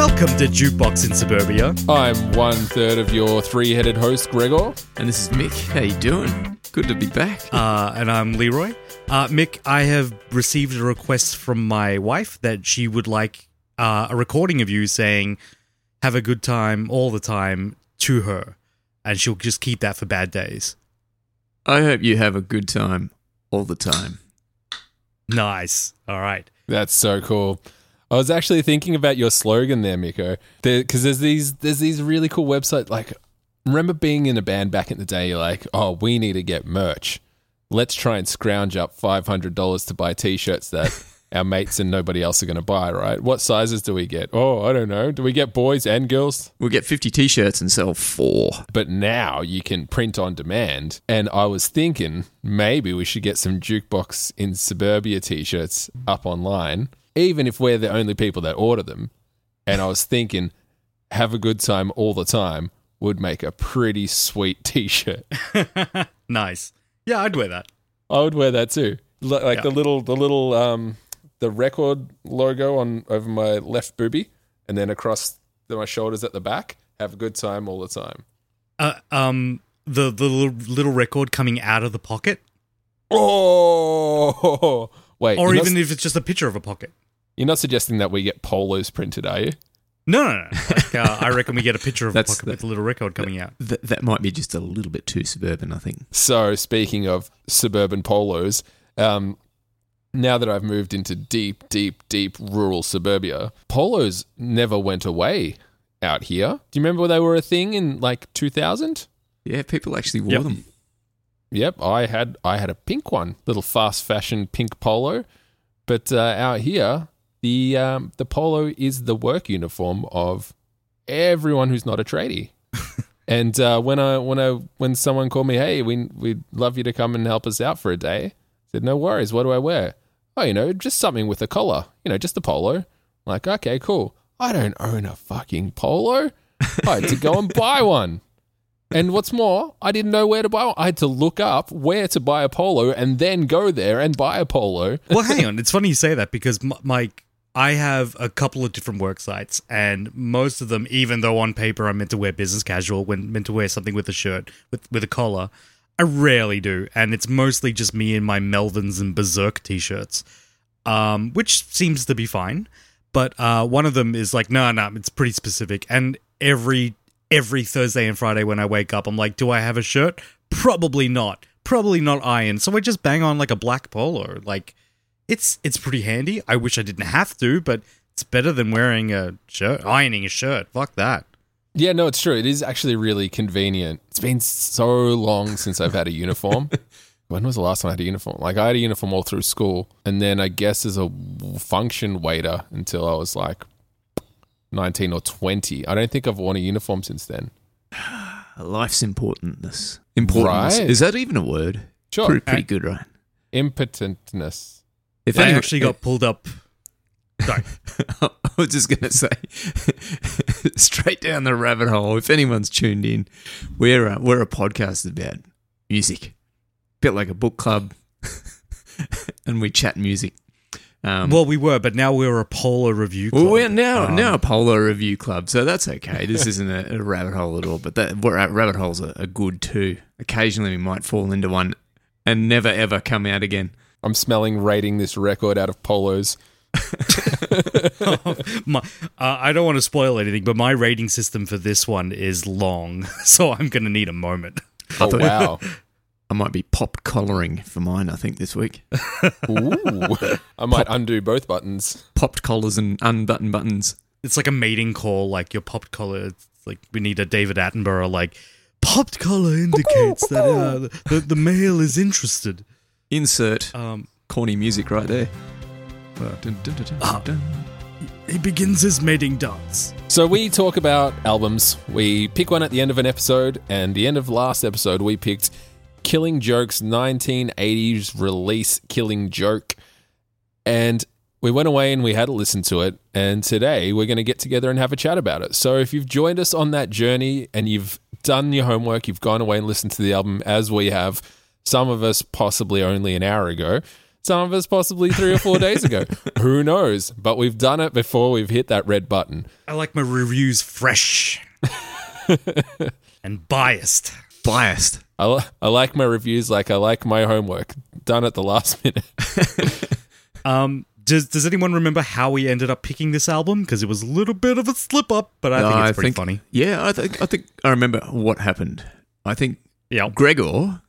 Welcome to Jukebox in Suburbia. I'm one third of your three headed host, Gregor. And this is Mick. How you doing? Good to be back. Uh, and I'm Leroy. Uh, Mick, I have received a request from my wife that she would like uh, a recording of you saying, have a good time all the time to her. And she'll just keep that for bad days. I hope you have a good time all the time. Nice. All right. That's so cool. I was actually thinking about your slogan there, Miko, because there's these there's these really cool websites. Like, remember being in a band back in the day? You're like, oh, we need to get merch. Let's try and scrounge up five hundred dollars to buy T-shirts that our mates and nobody else are going to buy. Right? What sizes do we get? Oh, I don't know. Do we get boys and girls? We'll get 50 t shirts and sell four. But now you can print on demand. And I was thinking maybe we should get some jukebox in suburbia T-shirts up online even if we're the only people that order them. And I was thinking, have a good time all the time would make a pretty sweet t-shirt. nice. Yeah, I'd wear that. I would wear that too. Like Yeah. the little the little um the record logo on over my left boobie and then across the, my shoulders at the back. Have a good time all the time. Uh, um, the the little, record coming out of the pocket, Oh, wait. or even if it's just a picture of a pocket. You're not suggesting that we get polos printed, are you? No, no, no. Like, uh, I reckon we get a picture of a That's pocket the- with a little record coming out. Th- that might be just a little bit too suburban, I think. So, speaking of suburban polos, um, now that I've moved into deep, deep, deep rural suburbia, polos never went away out here. Do you remember they were a thing in like 2000? Yeah, people actually wore Yep. them. Yep, I had I had a pink one, little fast fashion pink polo. But uh, out here, the um, the polo is the work uniform of everyone who's not a tradie. and uh, when I when I when someone called me, hey, we we'd love you to come and help us out for a day, I said, no worries. What do I wear? Oh, you know, just something with a collar. You know, just a polo. like, okay, cool. I don't own a fucking polo. I had to go and buy one. And what's more, I didn't know where to buy one. I had to look up where to buy a polo and then go there and buy a polo. well, hang on. It's funny you say that because m- my I have a couple of different work sites, and most of them, even though on paper I'm meant to wear business casual, when meant to wear something with a shirt with with a collar, I rarely do, and it's mostly just me in my Melvins and Berserk t-shirts, um, which seems to be fine. But uh, one of them is like, no, no, it's pretty specific, and every every Thursday and Friday when I wake up, I'm like, do I have a shirt? Probably not. Probably not iron. So I just bang on like a black polo. Like it's it's pretty handy. I wish I didn't have to, but it's better than wearing a shirt, ironing a shirt. Fuck that. Yeah, no, it's true. It is actually really convenient. It's been so long since I've had a uniform. when was the last time I had a uniform? Like I had a uniform all through school, and then I guess as a function waiter until I was like nineteen or twenty. I don't think I've worn a uniform since then. Life's importantness. Importance. Right. Is that even a word? Sure, Pretty, pretty uh, good, right? impotentness. If I anyone- actually got pulled up. Sorry. I was just going to say, straight down the rabbit hole. If anyone's tuned in, we're a, we're a podcast about music, a bit like a book club, and we chat music. Um, Well, we were, but now we're a polar review. well, club. we're now Um, now a polar review club, so that's okay. This isn't a, a rabbit hole at all, but that we're- rabbit holes are, are good too. Occasionally, we might fall into one and never ever come out again. I'm smelling rating this record out of polos. my, uh, I don't want to spoil anything, but my rating system for this one is long, so I'm going to need a moment. Oh thought- wow! I might be pop collaring for mine. I think this week Ooh, I might undo both buttons. popped collars and unbuttoned buttons. It's like a mating call, like your popped collar. It's like we need a David Attenborough, like popped collar indicates that uh, the, the male is interested. Insert Um, corny music right there. Dun, dun, dun, dun, Ah. dun. he begins his mating dance. So we talk about albums. We pick one at the end of an episode, and the end of last episode we picked Killing Joke's 1980s release Killing Joke. And we went away and we had to listen to it. And today we're going to get together and have a chat about it. So if you've joined us on that journey and you've done your homework, you've gone away and listened to the album as we have, some of us possibly only an hour ago, Some of us possibly three or four days ago. Who knows? But we've done it before we've hit that red button. I like my reviews fresh and biased. Biased. I, li- I like my reviews like I like my homework. Done at the last minute. Um, does Does anyone remember how we ended up picking this album? Because it was a little bit of a slip up, but I think No, it's pretty think- funny. Yeah, I think I think I remember what happened. I think Yeah. Gregor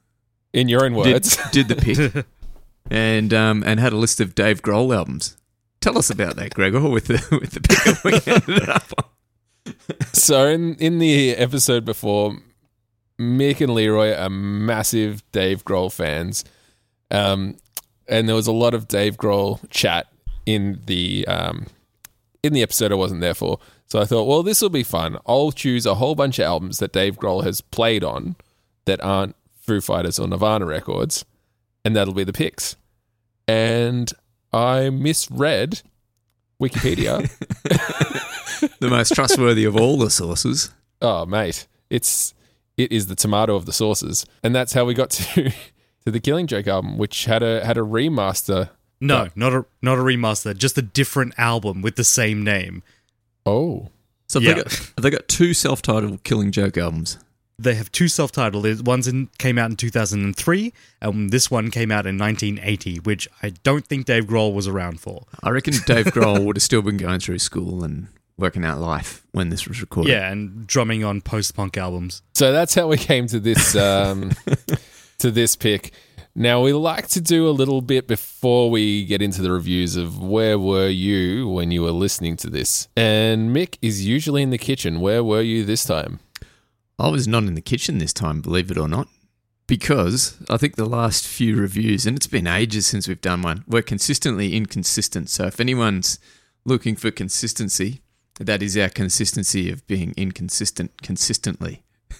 In your own did, words. did the pick and um and had a list of Dave Grohl albums. Tell us about that, Gregor, with the with the pick we ended up on. so in in the episode before, Mick and Leroy are massive Dave Grohl fans, um, and there was a lot of Dave Grohl chat in the um, in the episode I wasn't there for. So I thought, well, this will be fun. I'll choose a whole bunch of albums that Dave Grohl has played on that aren't Foo Fighters or Nirvana records, and that'll be the picks. And I misread Wikipedia. The most trustworthy of all the sources. Oh, mate, it's it is the tomato of the sources. and that's how we got to to the Killing Joke album, which had a had a remaster. No, not a not a remaster, just a different album with the same name. Oh, So Yeah. they got they got two self-titled Killing Joke albums. They have two self-titled. One's in came out in 2003, and this one came out in 1980, which I don't think Dave Grohl was around for. I reckon Dave Grohl would have still been going through school and working out life when this was recorded. Yeah, and drumming on post-punk albums. so that's how we came to this um, to this pick. Now we like to do a little bit before we get into the reviews of where were you when you were listening to this. And Mick is usually in the kitchen. Where were you this time? I was not in the kitchen this time, believe it or not, because I think the last few reviews, and it's been ages since we've done one, were consistently inconsistent. So if anyone's looking for consistency, that is our consistency of being inconsistent consistently.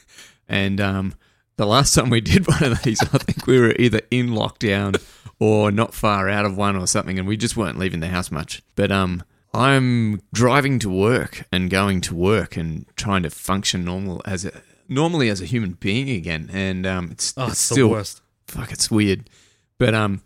And um, the last time we did one of these, I think we were either in lockdown or not far out of one or something, and we just weren't leaving the house much. But um, I'm driving to work and going to work and trying to function normal as a normally as a human being again, and um, it's, Oh, it's it's still the worst. fuck, it's weird. But um,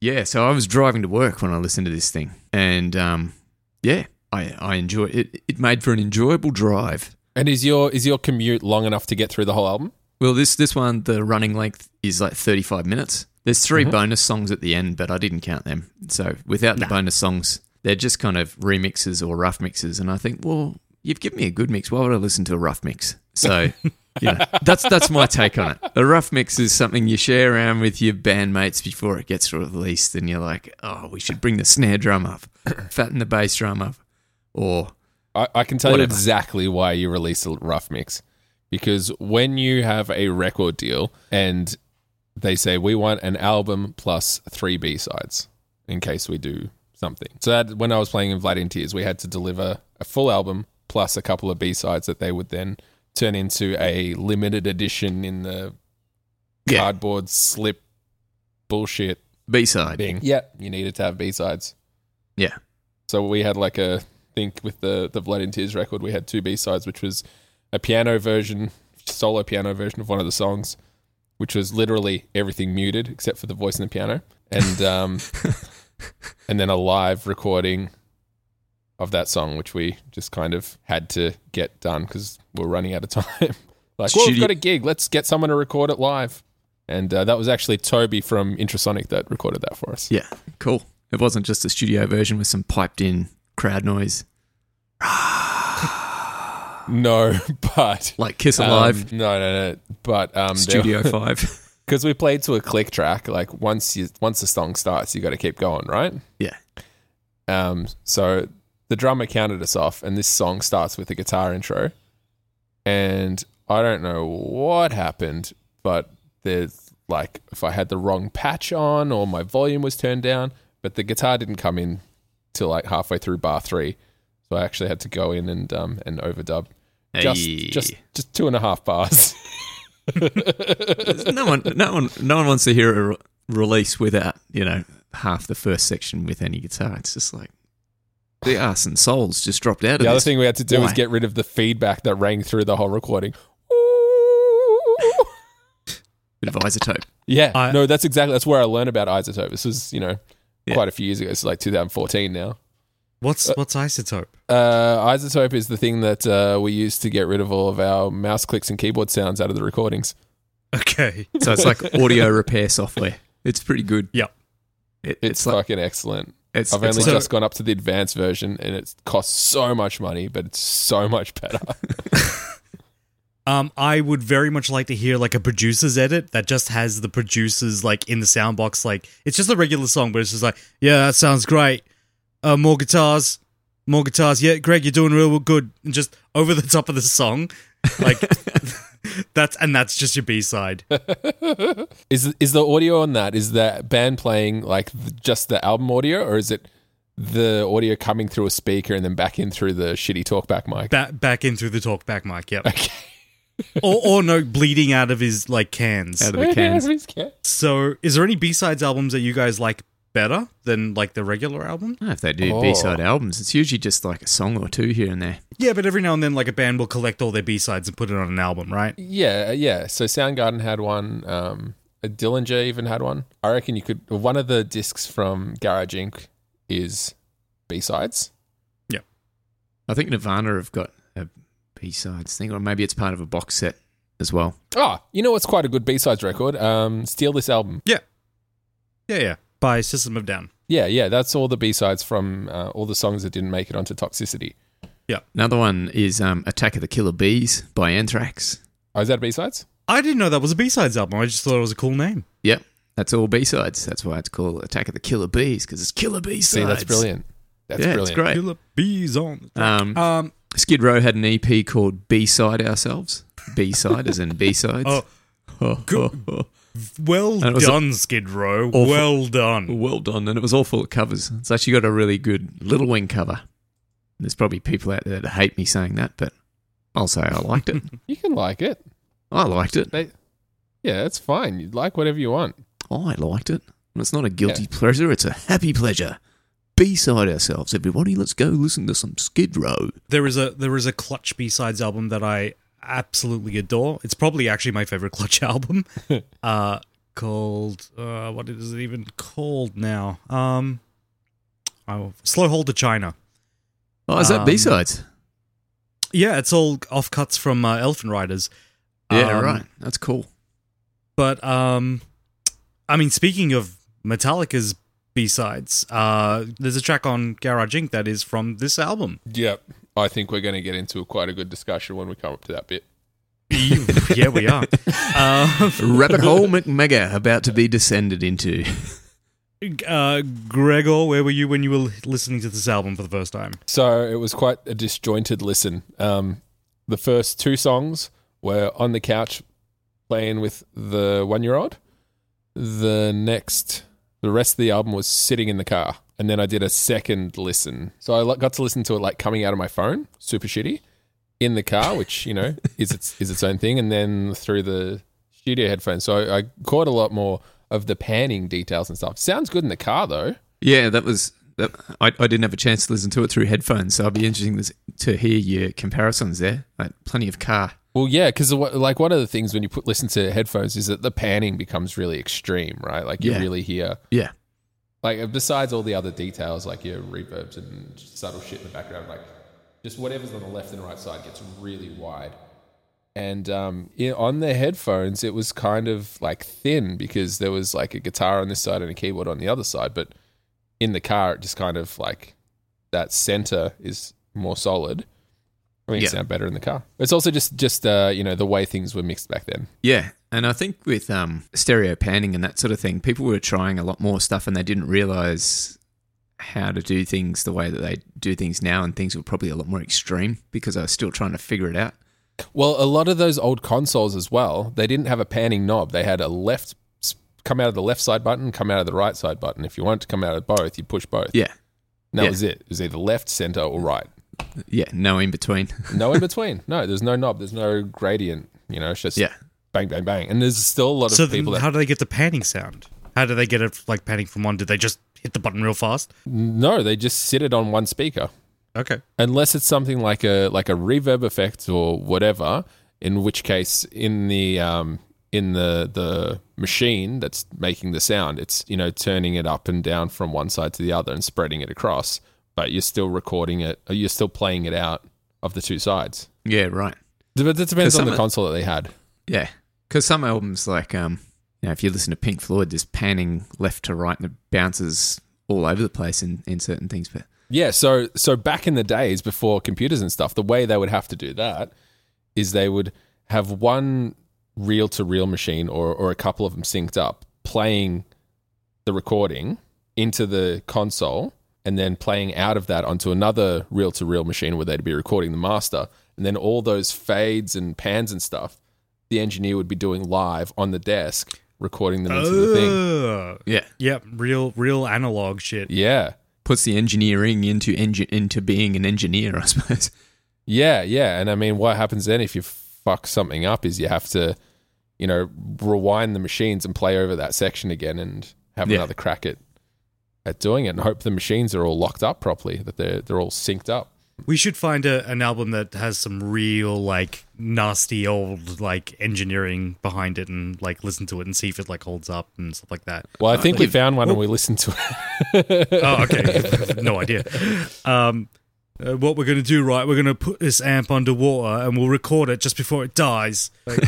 yeah. So I was driving to work when I listened to this thing, and um, yeah, I I enjoy it. It made for an enjoyable drive. And is your is your commute long enough to get through the whole album? Well, this this one, the running length is like 35 minutes. There's 3 bonus songs at the end, but I didn't count them. So without the bonus songs, they're just kind of remixes or rough mixes. And I think, well, you've given me a good mix. Why would I listen to a rough mix? So, yeah, that's that's my take on it. A rough mix is something you share around with your bandmates before it gets released, and you're like, oh, we should bring the snare drum up, fatten the bass drum up, or I, I can tell Whatever. you exactly why you release a rough mix. Because when you have a record deal and they say we want an album plus three B sides in case we do something. So that when I was playing in Vlad in Tears, we had to deliver a full album plus a couple of B sides that they would then turn into a limited edition in the Yeah. cardboard slip bullshit B side. thing. Yeah, you needed to have B sides. Yeah. So we had like a think with the the Blood in Tears record, we had two B sides, which was a piano version, solo piano version of one of the songs, which was literally everything muted except for the voice and the piano, and um, and then a live recording of that song, which we just kind of had to get done because we're running out of time. like, well, we've got a gig, let's get someone to record it live. And uh, that was actually Toby from Intrasonic that recorded that for us. Yeah, cool. It wasn't just a studio version with some piped in crowd noise No, but like Kiss um, Alive, no, no, no. But um, Studio 5. because we played to a click track. Like once you once the song starts, you got to keep going, right? Yeah. Um. So the drummer counted us off, and this song starts with a guitar intro, and I don't know what happened, but there's like if I had the wrong patch on or my volume was turned down, but the guitar didn't come in till like halfway through bar three, so I actually had to go in and um and overdub just Hey. just just two and a half bars. no one, no one, no one wants to hear a re- release without you know half the first section with any guitar. It's just like the arse and souls just dropped out of The other this. thing we had to do was get rid of the feedback that rang through the whole recording. Bit of iZotope. Yeah, I- no, that's exactly that's where I learned about iZotope. This was you know Yeah. quite a few years ago. It's like 2014 now. What's what's iZotope? Uh, iZotope is the thing that uh, we use to get rid of all of our mouse clicks and keyboard sounds out of the recordings. Okay. So it's like audio repair software. It's pretty good. Yep. It, It's, it's like fucking excellent. It's, I've it's only like- just gone up to the advanced version, and it costs so much money, but it's so much better. Um, I would very much like to hear like a producer's edit that just has the producers like in the sound box. Like it's just a regular song, but it's just like, yeah, that sounds great. Uh, more guitars, more guitars. Yeah, Greg, you're doing real good. And just over the top of the song, like that's and that's just your B side. is is the audio on that? Is that band playing like the, just the album audio, or is it the audio coming through a speaker and then back in through the shitty talkback mic? Back back in through the talkback mic. Yep. Okay. or or no, bleeding out of his like cans. out of the cans. So, is there any B sides albums that you guys like better than like the regular album? I don't know if they do Oh. B-side albums. It's usually just like a song or two here and there. Yeah, but every now and then, like a band will collect all their B sides and put it on an album, right? Yeah, yeah. So Soundgarden had one. Um, Dillinger even had one. I reckon you could. One of the discs from Garage Inc. is B sides. Yeah, I think Nirvana have got a B-sides thing, or maybe it's part of a box set as well. Ah, you know what's quite a good B sides record? Um, Steal This Album. Yeah. Yeah, yeah. By System of Down. Yeah, yeah. That's all the B sides from uh, all the songs that didn't make it onto Toxicity. Yeah. Another one is um, Attack of the Killer Bees by Anthrax. Oh, is that B sides? I didn't know that was a B sides album. I just thought it was a cool name. Yep, that's all B-sides. That's why it's called Attack of the Killer Bees because it's Killer Bees. See, that's brilliant. That's yeah, brilliant. it's great. Killer bees on. the track. Um, Um. Skid Row had an EP called B-side ourselves. B-side as in B-sides. Oh, good. Well And it was done, Skid Row. awful- Well done. Well done, and it was all full of covers. It's actually got a really good Little Wing cover. There's probably people out there that hate me saying that, but I'll say I liked it. You can like it. I liked it. They, yeah, it's fine. You like whatever you want. I liked it. And it's not a guilty pleasure; it's a happy pleasure. B-side ourselves, everybody. Let's go listen to some Skid Row. There is a there is a Clutch B sides album that I absolutely adore. It's probably actually my favorite Clutch album. uh, called uh, what is it even called now? Um, oh, Slow Hole to China. Oh, is that Um, B-sides? Yeah, it's all offcuts from uh, Elephant Riders. Yeah, Um, right. That's cool. But um, I mean, speaking of Metallica's B sides, uh, there's a track on Garage Inc. that is from this album. Yep. I think we're going to get into quite a good discussion when we come up to that bit. yeah, we are. Uh, Rabbit hole McMega about to be descended into. uh, Gregor, where were you when you were listening to this album for the first time? So it was quite a disjointed listen. Um, the first two songs were on the couch playing with the one year old. The next, the rest of the album was sitting in the car. And then I did a second listen. So I got to listen to it like coming out of my phone, super shitty, in the car, which, you know, is its, is its own thing. And then through the studio headphones. So I, I caught a lot more of the panning details and stuff. Sounds good in the car though. Yeah, that was. That, I, I didn't have a chance to listen to it through headphones, so I'll be interesting to, to hear your comparisons there. Like plenty of car. Well, yeah, because like one of the things when you put listen to headphones is that the panning becomes really extreme, right? Like you Yeah. really hear, Yeah, like besides all the other details, like your reverbs and subtle shit in the background, like just whatever's on the left and right side gets really wide. And um, yeah, on the headphones, it was kind of like thin because there was like a guitar on this side and a keyboard on the other side. But in the car, it just kind of like that center is more solid. I mean, Yeah. it sound better in the car. It's also just just uh, you know the way things were mixed back then. yeah, and I think with um, stereo panning and that sort of thing, people were trying a lot more stuff, and they didn't realize how to do things the way that they do things now, and things were probably a lot more extreme because I was still trying to figure it out. Well, a lot of those old consoles as well, they didn't have a panning knob. They had a left come out of the left side button, come out of the right side button. If you wanted to come out of both, you push both. Yeah, And that yeah. was it. It was either left, center, or right. Yeah, no in between. No in between. No, there's no knob. There's no gradient. You know, it's just yeah, bang, bang, bang. And there's still a lot of So then people that how do they get the panning sound? How do they get it like panning from one? Did they just hit the button real fast? no, they just sit it on one speaker. Okay. unless it's something like a like a reverb effect or whatever in which case in the um in the the machine that's making the sound. It's you know turning it up and down from one side to the other and spreading it across, but you're still recording it. Or you're still playing it out of the two sides. Yeah, right. But that depends on the console that they had. Yeah, because some albums like um, you know, if you listen to Pink Floyd, there's panning left to right and it bounces all over the place in, in certain things. But Yeah, so so back in the days before computers and stuff, the way they would have to do that is they would have one reel to reel machine or or a couple of them synced up playing the recording into the console and then playing out of that onto another reel to reel machine where they'd be recording the master and then all those fades and pans and stuff the engineer would be doing live on the desk recording them into the thing. Yeah, Yep, real real analog shit. Yeah. puts the engineering into engi- into being an engineer, I suppose. Yeah, yeah. And I mean, what happens then if you fuck something up is you have to, you know, rewind the machines and play over that section again and have Yeah. another crack at at doing it and hope the machines are all locked up properly, that they're they're all synced up. We should find a, an album that has some real like nasty old like engineering behind it and like listen to it and see if it like holds up and stuff like that. Well, I think we found one and we listened to it. Oh, okay. no idea. Um, uh, what we're going to do, right? We're going to put this amp underwater and we'll record it just before it dies. Like,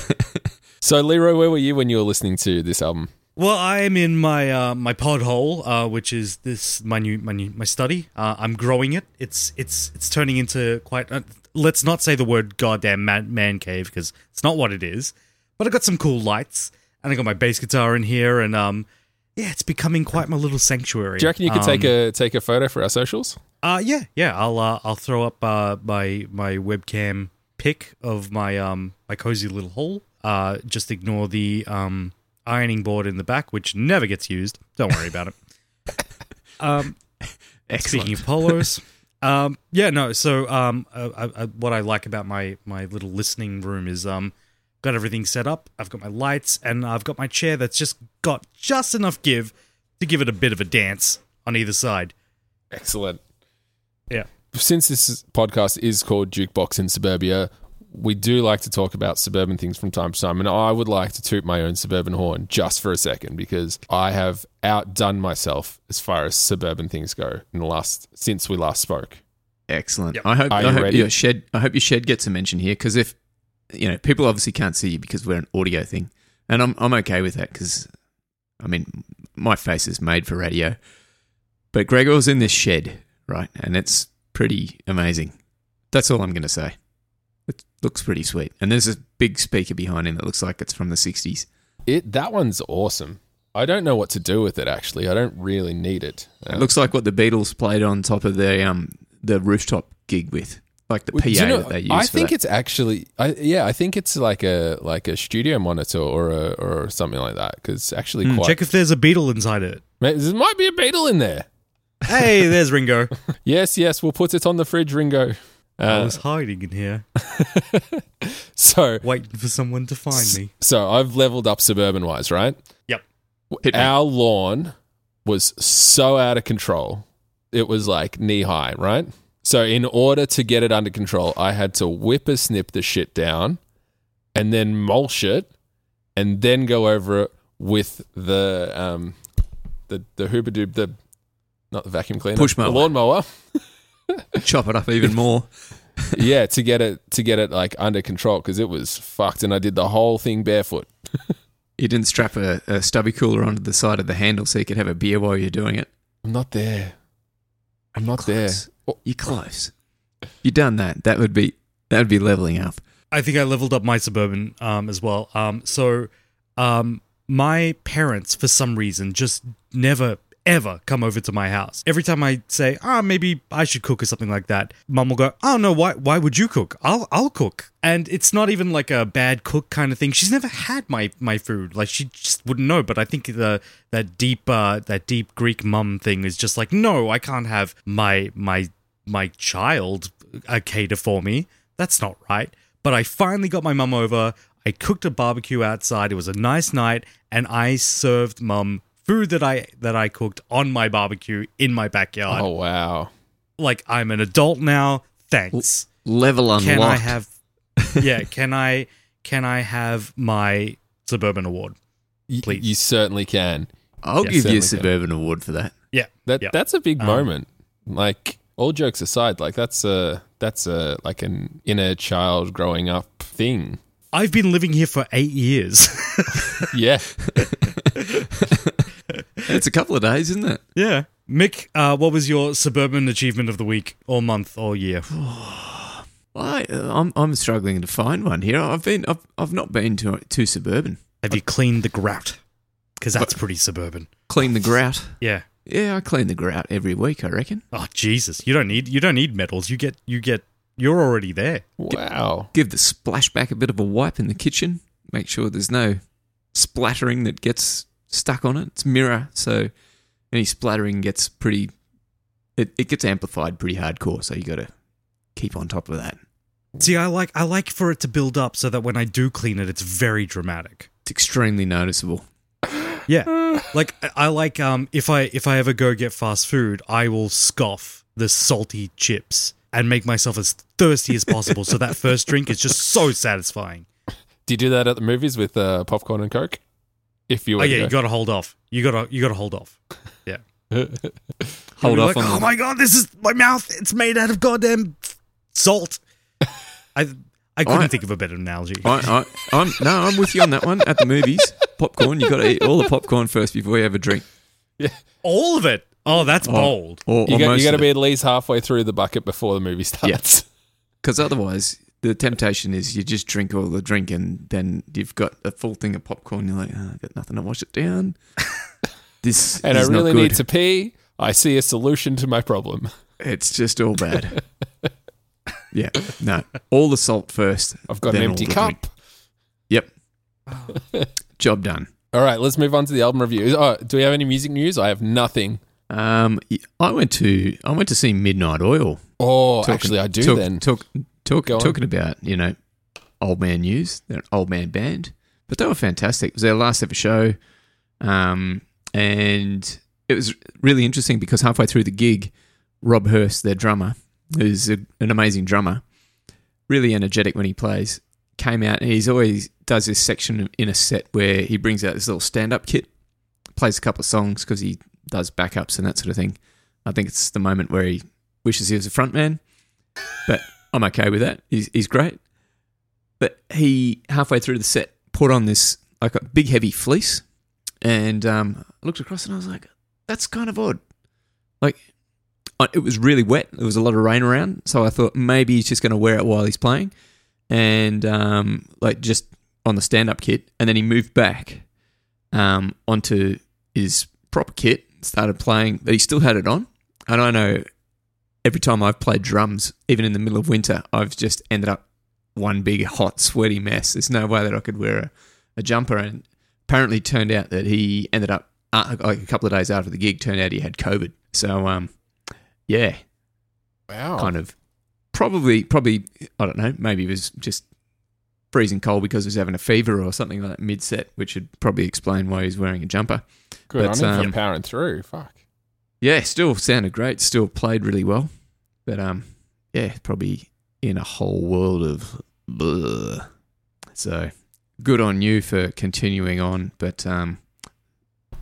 So, Leroy, where were you when you were listening to this album? Well, I am in my uh, my pod hole, uh, which is this my new my new my study. Uh, I'm growing it. It's it's it's turning into quite. Uh, let's not say the word goddamn man, man cave because it's not what it is. But I got some cool lights and I got my bass guitar in here and um. Yeah, it's becoming quite my little sanctuary. Do you reckon you could take Um, a take a photo for our socials? Uh yeah, yeah. I'll uh, I'll throw up uh, my my webcam pic of my um my cozy little hole. Uh, just ignore the um ironing board in the back, which never gets used. Don't worry about it. Um, Excellent. speaking of polos, um, yeah, no. So um, uh, uh, uh, what I like about my my little listening room is um, got everything set up. I've got my lights and I've got my chair that's just got just enough give to give it a bit of a dance on either side. Excellent. Yeah. Since this podcast is called Jukebox in Suburbia, we do like to talk about suburban things from time to time, and I would like to toot my own suburban horn just for a second because I have outdone myself as far as suburban things go in the last since we last spoke. Excellent. Yep. I hope, Are I you hope ready? your shed. I hope your shed gets a mention here because if you know people obviously can't see you because we're an audio thing, and I'm I'm okay with that because I mean my face is made for radio, but Gregor's in this shed right, and it's pretty amazing. That's all I'm going to say. It looks pretty sweet, and there's a big speaker behind him that looks like it's from the '60s. It that one's awesome. I don't know what to do with it actually. I don't really need it. Uh, It looks like what the Beatles played on top of the um the rooftop gig with, like the PA you know, that they use. I for think that. it's actually, I, yeah, I think it's like a like a studio monitor or a, or something like that because it's actually quite. Hmm, Check if there's a beetle inside it. There might be a beetle in there. Hey, there's Ringo. Yes, yes, we'll put it on the fridge, Ringo. I Uh, was hiding in here, so, waiting for someone to find me. so I've leveled up suburban wise, right? Yep. Hit me. Our lawn was so out of control. It was like knee high, right? So, in order to get it under control, I had to whipper snip the shit down and then mulch it and then go over it with the um the the hooba doob the not the vacuum cleaner Push mower. the mower. lawnmower chop it up even more. yeah to get it to get it like under control because it was fucked and I did the whole thing barefoot You didn't strap a, a stubby cooler onto the side of the handle so you could have a beer while you're doing it. I'm not there I'm not Close. there You're close. You done that. That would be that would be leveling up. I think I leveled up my suburban um, as well. Um, so um, my parents, for some reason, just never ever come over to my house. Every time I say, "Ah, maybe I should cook" or something like that, Mum will go, "Oh no, why? Why would you cook? I'll I'll cook." And it's not even like a bad cook kind of thing. She's never had my my food. Like she just wouldn't know. But I think the that deep uh, that deep Greek mum thing is just like, no, I can't have my my my child uh, cater for me. That's not right. But I finally got my mum over. I cooked a barbecue outside. It was a nice night, and I served mum food that I that I cooked on my barbecue in my backyard. oh wow Like I'm an adult now. Thanks. Level unlocked. Can I have? Yeah. Can I? Can I have my suburban award. Y- Please. You certainly can. I'll Yeah, give you certainly a can. suburban award for that. Yeah, That yeah. that's a big Um, moment. Like all jokes aside, like that's a that's a like an inner child growing up thing. I've been living here for eight years. Yeah. It's a couple of days, isn't it? yeah. Mick, uh, what was your suburban achievement of the week, or month, or year? I, I'm I'm struggling to find one here. I've been I've, I've not been to too suburban. Have you cleaned the grout? Because that's pretty suburban. Clean the grout. Yeah. Yeah, I clean the grout every week. I reckon. Oh Jesus! You don't need you don't need medals. You get you get you're already there. Wow. Give the splashback a bit of a wipe in the kitchen. Make sure there's no splattering that gets stuck on it. It's mirror, so any splattering gets pretty. It, it gets amplified pretty hardcore. So you got to keep on top of that. See, I like I like for it to build up so that when I do clean it, it's very dramatic. It's extremely noticeable. Yeah, like I- I like um if I if I ever go get fast food, I will scoff the salty chips and make myself as thirsty as possible. so that first drink is just so satisfying. Do you do that at the movies with uh, popcorn and coke? If you Oh yeah, to you got to hold off. You got to you got to hold off. Yeah. Hold off like, on Oh my god, this is my mouth. It's made out of goddamn salt. I I couldn't I- think of a better analogy. I, I, I'm no, I'm with you on that one. At the movies, popcorn. You got to eat all the popcorn first before you have a drink. Yeah, All of it. Oh, that's oh, bold. Or, You got, you got to be at least halfway through the bucket before the movie starts. because otherwise the temptation is you just drink all the drink and then you've got a full thing of popcorn. You're like, oh, I've got nothing to wash it down. This And I really need to pee. I see a solution to my problem. It's just all bad. yeah, no, all the salt first. I've got an empty cup. drink. Yep, job done. All right, let's move on to the album review. Oh, do we have any music news? I have nothing. Um, I went to I went to see Midnight Oil. Oh, Talking- actually, I do talk- then. Talk, talk, Go on. talking about you know old man news. They're an old man band, but they were fantastic. It was their last ever show, um, and it was really interesting because halfway through the gig, Rob Hirst, their drummer, who's a, an amazing drummer, really energetic when he plays, came out and he's always does this section in a set where he brings out this little stand up kit, plays a couple of songs because he does backups and that sort of thing. I think it's the moment where he wishes he was a front man, but I'm okay with that. He's, he's great. But he, halfway through the set, put on this like a big heavy fleece and um, I looked across and I was like, that's kind of odd. Like, it was really wet. There was a lot of rain around. So I thought maybe he's just going to wear it while he's playing. And um, like just on the stand up kit. And then he moved back um, onto his proper kit, started playing, but he still had it on. And I know every time I've played drums, even in the middle of winter, I've just ended up one big hot sweaty mess. There's no way that I could wear a, a jumper. And apparently, it turned out that he ended up uh, like a couple of days after the gig. Turned out he had COVID. So um, yeah, Wow. kind of probably probably I don't know. Maybe he was just freezing cold because he was having a fever or something like that mid set, which would probably explain why he's wearing a jumper. Good but, on him um, for powering through. Fuck. Yeah, still sounded great. Still played really well, but um, yeah, probably in a whole world of bleh. So good on you for continuing on, but um,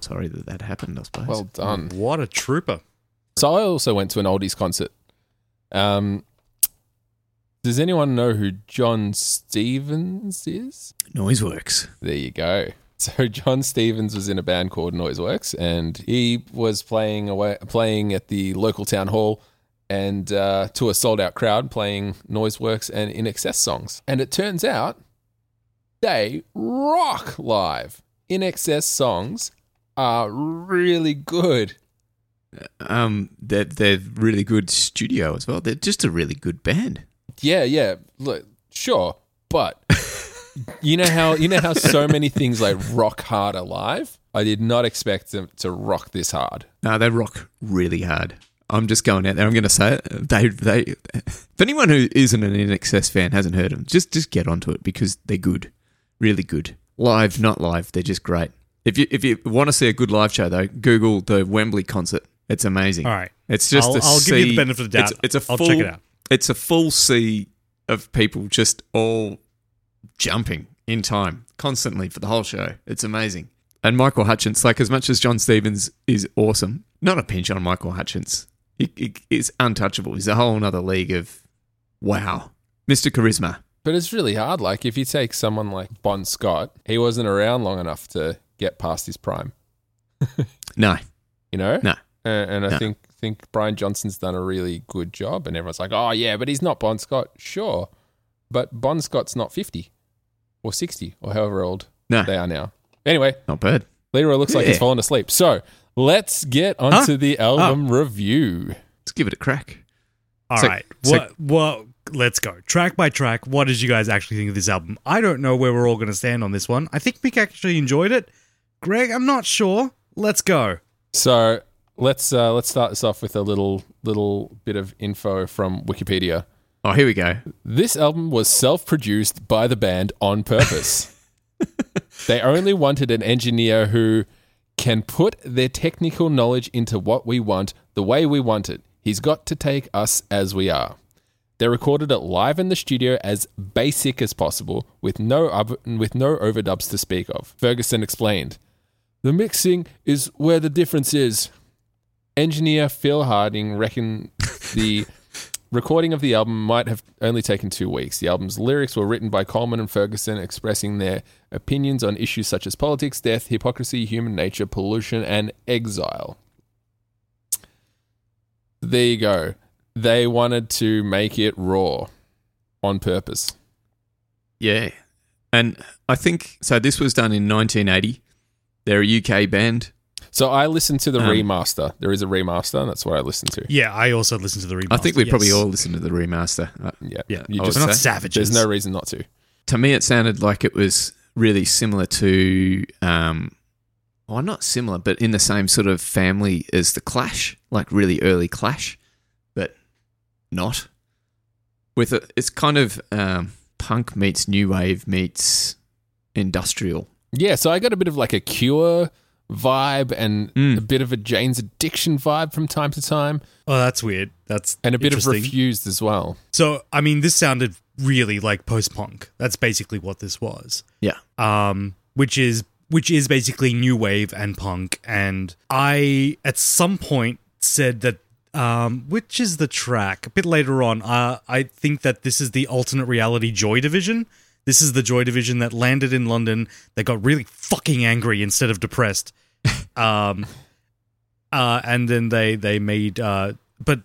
sorry that that happened. I suppose. Well done. What a trooper. So I also went to an oldies concert. Um, does anyone know who Jon Stevens is? Noiseworks. There you go. So Jon Stevens was in a band called Noiseworks, and he was playing away, playing at the local town hall, and uh, to a sold out crowd, playing Noiseworks and INXS songs. And it turns out they rock live. INXS songs are really good. Um, they're they're really good studio as well. They're just a really good band. Yeah, yeah. Look, sure, but you know how you know how so many things like rock hard alive. I did not expect them to rock this hard. No, they rock really hard. I'm just going out there. I'm going to say it. They, they. If anyone who isn't an INXS fan hasn't heard them, just just get onto it because they're good, really good. Live, not live, they're just great. If you if you want to see a good live show though, Google the Wembley concert. It's amazing. All right. It's just I'll- a I'll give you the benefit of the doubt. It's, it's a I'll full, check it out. It's a full sea of people just all jumping in time, constantly for the whole show. It's amazing. And Michael Hutchence, like as much as Jon Stevens is awesome, not a pinch on Michael Hutchence. He, he, he's untouchable. He's a whole other league of wow, Mr. Charisma. But it's really hard. Like if you take someone like Bon Scott, he wasn't around long enough to get past his prime. No, You know? No. And, and I No. think think Brian Johnson's done a really good job, and everyone's like, "Oh yeah, but he's not Bon Scott." Sure, but Bon Scott's not fifty or sixty or however old no, they are now. Anyway, not bad. Leroy looks like he's fallen asleep. So let's get onto the album review. Let's give it a crack. All So- right. so- what? Well, let's go track by track. What did you guys actually think of this album? I don't know where we're all going to stand on this one. I think Mick actually enjoyed it. Greg, I'm not sure. Let's go. So let's uh, let's start this off with a little little bit of info from Wikipedia. Oh, here we go. This album was self-produced by the band on purpose. they only wanted an engineer who can put their technical knowledge into what we want the way we want it. He's got to take us as we are. They recorded it live in the studio as basic as possible with no ob- with no overdubs to speak of. Ferguson explained, "The mixing is where the difference is." Engineer Phil Harding reckoned the recording of the album might have only taken two weeks. The album's lyrics were written by Coleman and Ferguson, expressing their opinions on issues such as politics, death, hypocrisy, human nature, pollution, and exile. There you go. They wanted to make it raw on purpose. Yeah. And I think so. This was done in 1980. They're a UK band. So I listened to the Um, remaster. There is a remaster, and that's what I listened to. Yeah, I also listened to the remaster. I think we probably all listened to the remaster. Uh, Yeah, Yeah, You just we're not say. savages. there's no reason not to. To me, it sounded like it was really similar to, um, well, not similar, but in the same sort of family as the Clash, like really early Clash, but not. With a, it's kind of um, punk meets new wave meets industrial. Yeah, so I got a bit of like a Cure vibe and Mm. a bit of a Jane's Addiction vibe from time to time, Oh, that's weird. That's and a bit of interesting. Refused as well. So, I mean, this sounded really like post-punk. That's basically what this was. Yeah. Um, which is which is basically new wave and punk. And I, at some point, said that. Um, which is the track? A bit later on, uh, I think that this is the alternate reality Joy Division. This is the Joy Division that landed in London. They got really fucking angry instead of depressed. Um, uh, and then they they made. Uh, but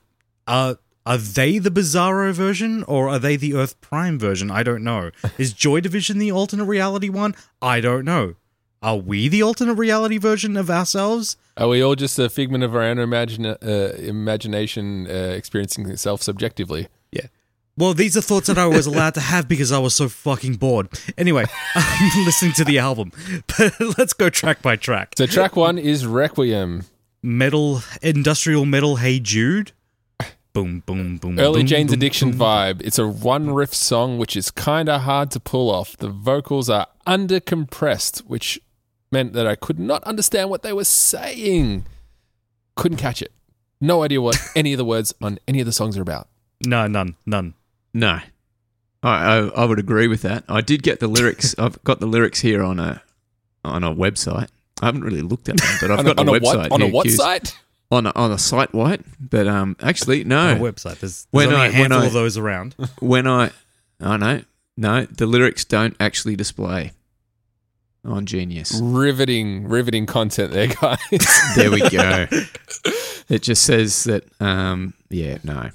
uh, are they the Bizarro version or are they the Earth Prime version? I don't know. Is Joy Division the alternate reality one? I don't know. Are we the alternate reality version of ourselves? Are we all just a figment of our own imagine, uh, imagination, uh, experiencing itself subjectively? Well, these are thoughts that I was allowed to have because I was so fucking bored. Anyway, I'm listening to the album, but let's go track by track. So track one is Requiem. Metal, industrial metal. Hey Jude. Boom, boom, boom. Early boom, Jane's boom, Addiction boom. vibe. It's a one riff song which is kind of hard to pull off. The vocals are under compressed, which meant that I could not understand what they were saying. Couldn't catch it. No idea what any of the words on any of the songs are about. No, none, none. No, I, I I would agree with that. I did get the lyrics. I've got the lyrics here on a on a website. I haven't really looked at them, but I've on got a, on a website what? On a here, what Q's. site? On a, on a site, white. But um, actually, no. On a website. There's, there's When only I- a when handful I- of those around. when I, I know, no, the lyrics don't actually display on Genius. Riveting, riveting content there, guys. There we go. it just says that, um, yeah, no,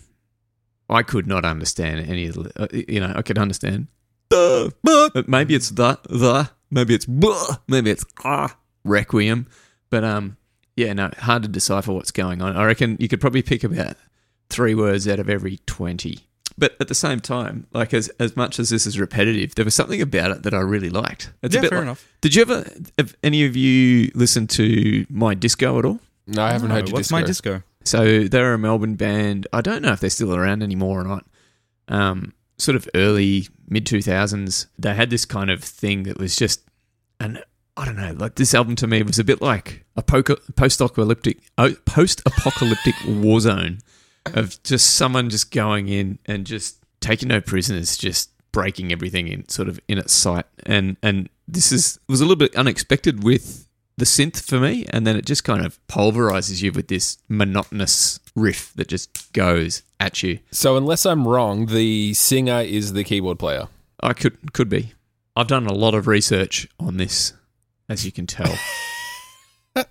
I could not understand any of the, uh, you know, I could understand the, but maybe it's the the, maybe it's blah, maybe it's ah, requiem, but um, yeah, no, hard to decipher what's going on. I reckon you could probably pick about three words out of every twenty. But at the same time, like as as much as this is repetitive, there was something about it that I really liked. It's yeah, a bit fair like- enough. Did you ever? Have any of you listened to my disco at all? no, I haven't No, heard your What's disco. my disco? So they're a Melbourne band. I don't know if they're still around anymore or not. Um, sort of early mid two thousands. They had this kind of thing that was just, and I don't know. Like this album to me was a bit like a post apocalyptic post apocalyptic war zone of just someone just going in and just taking no prisoners, just breaking everything in sort of in its sight. And and this is was a little bit unexpected with the synth for me, and then it just kind of pulverizes you with this monotonous riff that just goes at you. So unless I'm wrong, the singer is the keyboard player. I could could be. I've done a lot of research on this, as you can tell.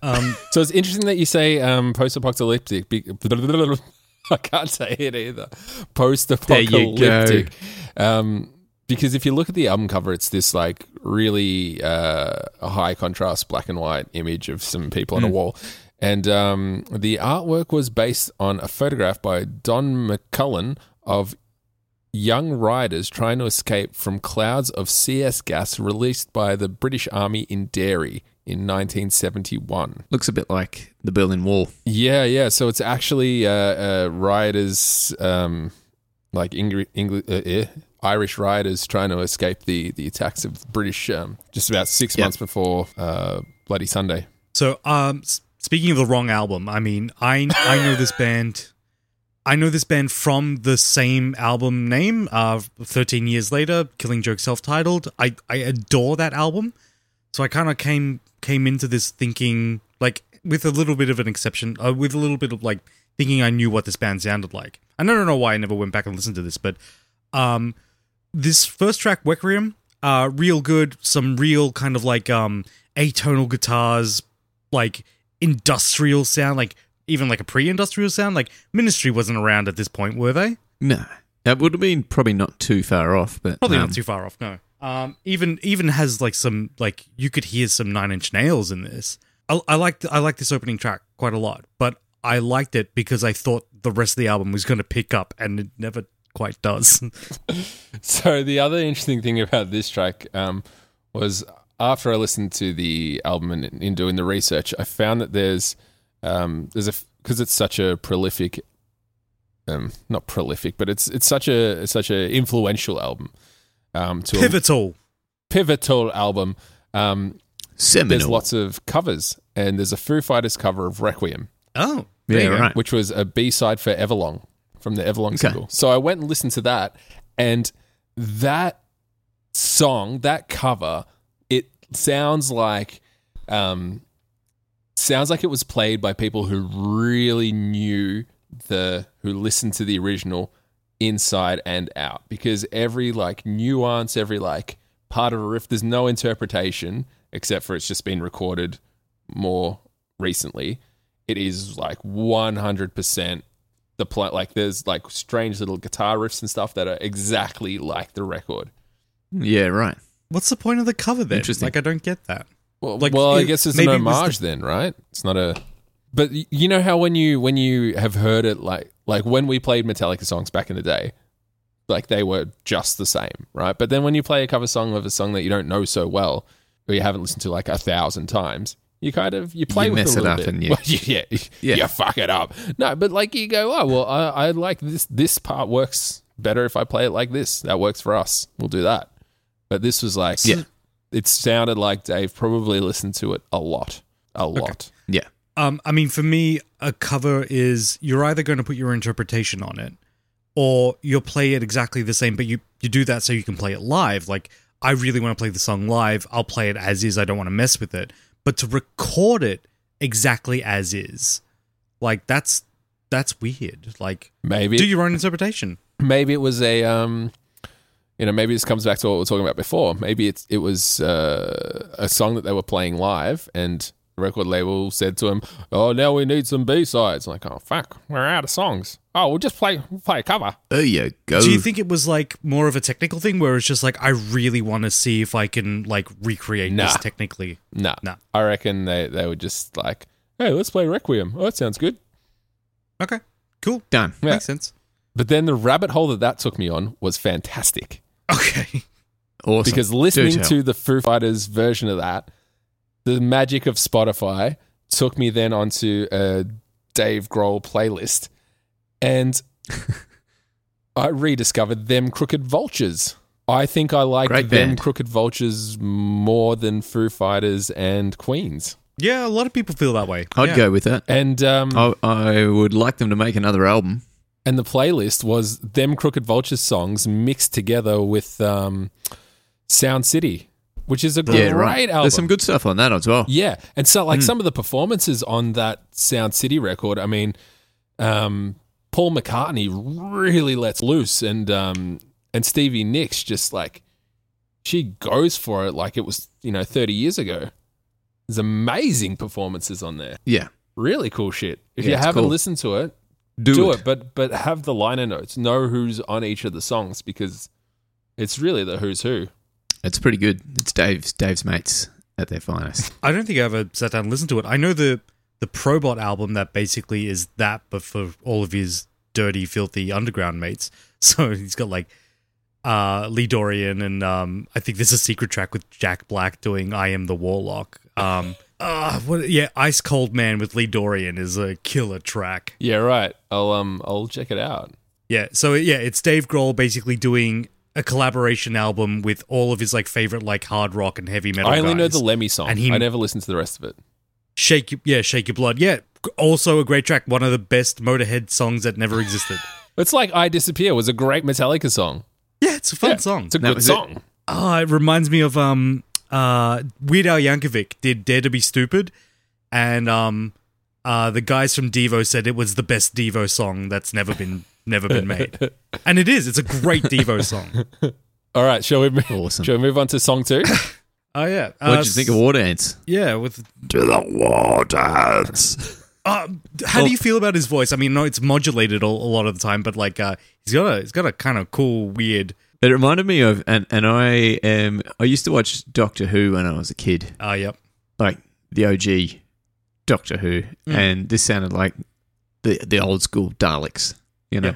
Um, So it's interesting that you say um, post-apocalyptic. be- I can't say it either. Post-apocalyptic. Um, because if you look at the album cover, it's this like really uh, high contrast black and white image of some people on a wall. And um, the artwork was based on a photograph by Don McCullin of young riders trying to escape from clouds of CS gas released by the British Army in Derry in 1971. Looks a bit like the Berlin Wall. Yeah, yeah. So it's actually uh, uh, rioters, um, like Ingri- Engli- uh, eh, Irish rioters trying to escape the, the attacks of British um, just about six Yeah. months before uh, Bloody Sunday. So, um, speaking of the wrong album, I mean, I I know this band. I know this band from the same album name. Uh, thirteen years later, Killing Joke, self-titled. I I adore that album. So I kind of came came into this thinking like with a little bit of an exception, uh, with a little bit of like thinking I knew what this band sounded like. And I don't know why I never went back and listened to this, but um, this first track, Requiem, uh, real good. Some real kind of like um atonal guitars, like industrial sound, like even like a pre-industrial sound. Like Ministry wasn't around at this point, were they? No, that would have been probably not too far off, but Probably um, not too far off. No. Um, even even has like some like you could hear some Nine Inch Nails in this. I, I liked I liked this opening track quite a lot, but I liked it because I thought the rest of the album was going to pick up, and it never quite does. So the other interesting thing about this track um, was after I listened to the album and in doing the research, I found that there's um, there's a because it's such a prolific, um, not prolific, but it's it's such a it's such a influential album. Um, to a Pivotal. pivotal album. Um, there's lots of covers, and there's a Foo Fighters cover of Requiem, Oh, yeah, right. which was a B side for Everlong from the Everlong Okay. single. So I went and listened to that, and that song, that cover, it sounds like, um, sounds like it was played by people who really knew the who listened to the original inside and out because every like nuance, every like part of a riff, there's no interpretation except for it's just been recorded more recently. It is like 100% the play. Like there's like strange little guitar riffs and stuff that are exactly like the record. yeah, right. What's the point of the cover then? Interesting. Like I don't get that. Well, Like, well, I guess it's an homage the- then, right? It's not a. But you know how when you when you have heard it, like like when we played Metallica songs back in the day, like they were just the same, right? But then when you play a cover song of a song that you don't know so well, or you haven't listened to like a thousand times, you kind of you play You with mess it a it up bit. and you- Well, yeah, Yeah. you fuck it up. No, but like you go, oh well, I, I like this. This part works better if I play it like this. That works for us. We'll do that. But this was like, Yeah. it sounded like Dave probably listened to it a lot, a lot. Yeah. Um, I mean, for me, a cover is you're either going to put your interpretation on it, or you'll play it exactly the same, but you you do that so you can play it live. Like I really want to play the song live, I'll play it as is. I don't want to mess with it. But to record it exactly as is, like that's that's weird. Like Maybe, do your own interpretation. maybe it was a, um, you know, maybe this comes back to what we were talking about before. Maybe it's it was uh, a song that they were playing live, and the record label said to him, "Oh, now we need some B sides." Like, oh fuck, we're out of songs. Oh, we'll just play we'll play a cover. There you go. Do you think it was like more of a technical thing where it's just like I really want to see if I can like recreate this Nah. technically? Nah, Nah. I reckon they they were just like, hey, let's play Requiem. Oh, that sounds good. Okay, cool, Done. Yeah. makes sense. But then the rabbit hole that that took me on was fantastic. Okay. Awesome. because Do listening tell. to the Foo Fighters version of that, the magic of Spotify took me then onto a Dave Grohl playlist, and I rediscovered them Crooked Vultures. I think I like them band. Crooked Vultures more than Foo Fighters and Queens. Yeah, a lot of people feel that way. I'd Yeah. go with that. And um, I, I would like them to make another album. and the playlist was them Crooked Vultures songs mixed together with um, Sound City, which is a great Yeah, right. album. There's some good stuff on that as well. Yeah, and so like some of the performances on that Sound City record, I mean, um, Paul McCartney really lets loose, and um, and Stevie Nicks just like she goes for it like it was you know thirty years ago. There's amazing performances on there. Yeah. Really cool shit. If Yeah, you haven't cool. listened to it, Do, do, it. it. but but have the liner notes. Know who's on each of the songs because it's really the who's who. It's pretty good. It's Dave's Dave's mates at their finest. I don't think I ever sat down and listened to it. I know the the Probot album that basically is that, but for all of his dirty, filthy underground mates. So he's got like uh, Lee Dorrian, and um, I think there's a secret track with Jack Black doing "I Am the Warlock." Um, uh, what? Yeah, Ice Cold Man with Lee Dorrian is a killer track. Yeah, right. I'll um I'll check it out. Yeah, so yeah, it's Dave Grohl basically doing a collaboration album with all of his like favorite like hard rock and heavy metal. I only know the Lemmy song. And he- I never listened to the rest of it. Shake Your, yeah, Shake Your Blood. Yeah, also a great track. One of the best Motorhead songs that never existed. It's like I Disappear was a great Metallica song. yeah, it's a fun Yeah, song. It's a That good was it. song. Oh, it reminds me of um uh Weird Al Yankovic did Dare to Be Stupid, and um uh the guys from Devo said it was the best Devo song that's never been never been made, and it is. It's a great Devo song. All right, shall we move, Awesome. shall we move on to song two? Oh yeah. What did you think of War Dance? Yeah, with To the War Dance. Uh, how do you feel about his voice? I mean, no, it's modulated a, a lot of the time, but like, uh, he's got a he's got a kind of cool, weird. It reminded me of, and and I um I used to watch Doctor Who when I was a kid, Uh, yep. like the OG Doctor Who, and this sounded like the the old school Daleks. You know,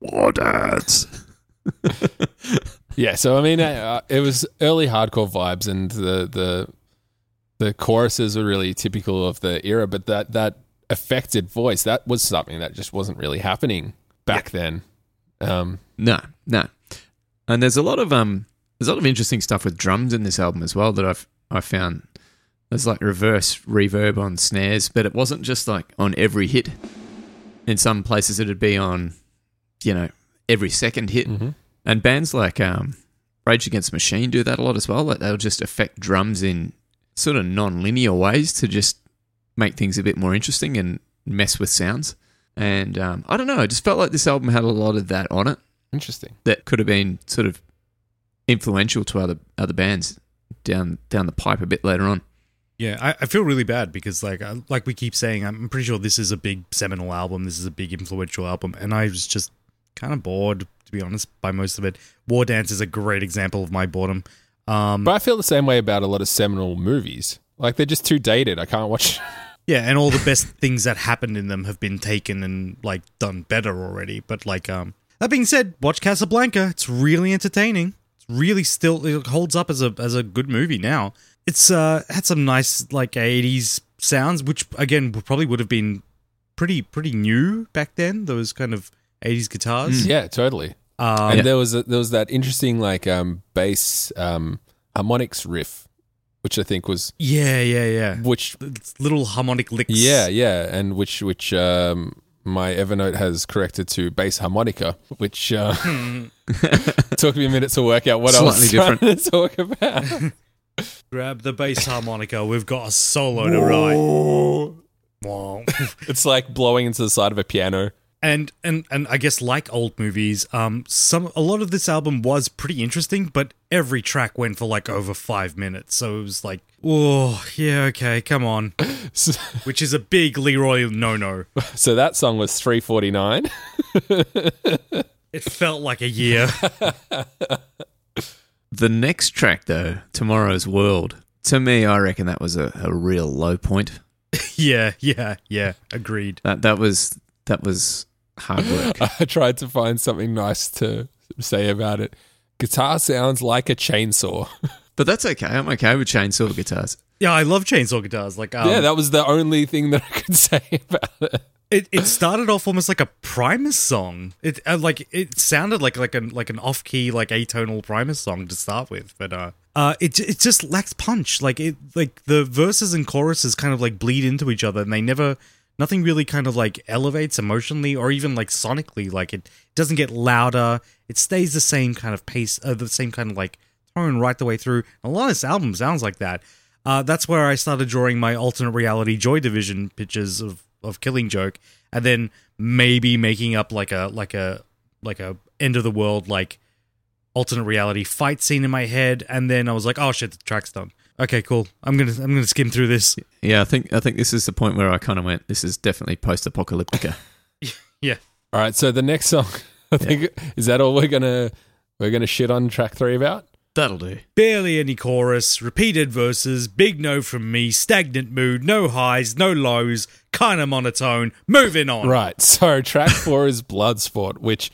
War Dance. yeah, so I mean, uh, it was early hardcore vibes, and the the the choruses were really typical of the era. But that that affected voice that was something that just wasn't really happening back then. Um, No, no. And there's a lot of um there's a lot of interesting stuff with drums in this album as well that I've I found. There's like reverse reverb on snares, but it wasn't just like on every hit. In some places it'd be on, you know, every second hit. mhm. And bands like um Rage Against the Machine do that a lot as well. Like they'll just affect drums in sort of non-linear ways to just make things a bit more interesting and mess with sounds. And um, I don't know, I just felt like this album had a lot of that on it Interesting. that could have been sort of influential to other other bands down down the pipe a bit later on. Yeah, I, I feel really bad because like uh, like we keep saying, I'm pretty sure this is a big seminal album. This is a big influential album, and I was just kind of bored to be honest by most of it. War Dance is a great example of my boredom. Um, But I feel the same way about a lot of seminal movies. Like they're just too dated. I can't watch. Yeah, and all the best things that happened in them have been taken and like done better already. But like, um, that being said, watch Casablanca. It's really entertaining. It's really still it holds up as a as a good movie now. It's uh had some nice like '80s sounds, which again probably would have been pretty pretty new back then. Those kind of '80s guitars. yeah, totally. Um, And Yeah. there was a, there was that interesting like um, bass um, harmonics riff, which I think was yeah, yeah, yeah. which It's little harmonic licks. yeah yeah, and which which um, my Evernote has corrected to bass harmonica, which uh, took me a minute to work out what I was Slightly trying to talk about. Grab the bass harmonica. We've got a solo to write. It's like blowing into the side of a piano. and and and I guess like old movies, um, some a lot of this album was pretty interesting, but every track went for like over five minutes, so it was like, oh yeah, okay, come on, which is a big Leroy no no. so that song was three forty nine. It felt like a year. The next track though, Tomorrow's World, to me I reckon that was a, a real low point. yeah, yeah, yeah. Agreed. That that was that was hard work. I tried to find something nice to say about it. Guitar sounds like a chainsaw. but that's okay. I'm okay with chainsaw guitars. Yeah, I love chainsaw guitars. Like, um, yeah, that was the only thing that I could say about it. It, it started off almost like a Primus song. It uh, like it sounded like like an like an off key like atonal Primus song to start with, but uh, uh, it it just lacks punch. Like it like the verses and choruses kind of like bleed into each other, and they never nothing really kind of like elevates emotionally or even like sonically. Like it doesn't get louder. It stays the same kind of pace, uh, the same kind of like tone right the way through. A lot of this album sounds like that. Uh, that's where I started drawing my alternate reality Joy Division pictures of of Killing Joke, and then maybe making up like a like a like a end of the world like alternate reality fight scene in my head, and then I was like, oh shit, the track's done. Okay, cool. I'm gonna I'm gonna skim through this. Yeah, I think I think this is the point where I kind of went. This is definitely post-apocalyptica. Yeah, All right, so the next song, I think, is that all we're gonna we're gonna shit on track three about? That'll do. barely any chorus, repeated verses, big no from me, stagnant mood, no highs, no lows, kind of monotone. Moving on. Right. So track four is Bloodsport, which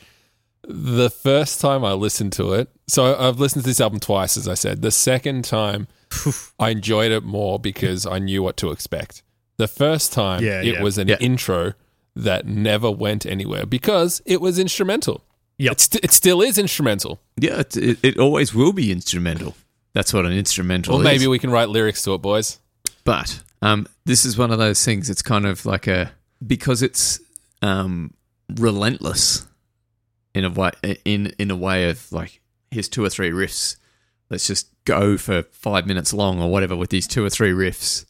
the first time I listened to it, so I've listened to this album twice, as I said. The second time, I enjoyed it more because I knew what to expect. The first time, Yeah, it yeah. was an Yeah. intro that never went anywhere because it was instrumental. Yep. It, st- it still is instrumental. Yeah, it, it, it always will be instrumental. That's what an instrumental Well, is. maybe we can write lyrics to it, boys. But um, this is one of those things. It's kind of like a because it's um, relentless in a way. In in a way of like here's two or three riffs. Let's just go for five minutes long or whatever with these two or three riffs.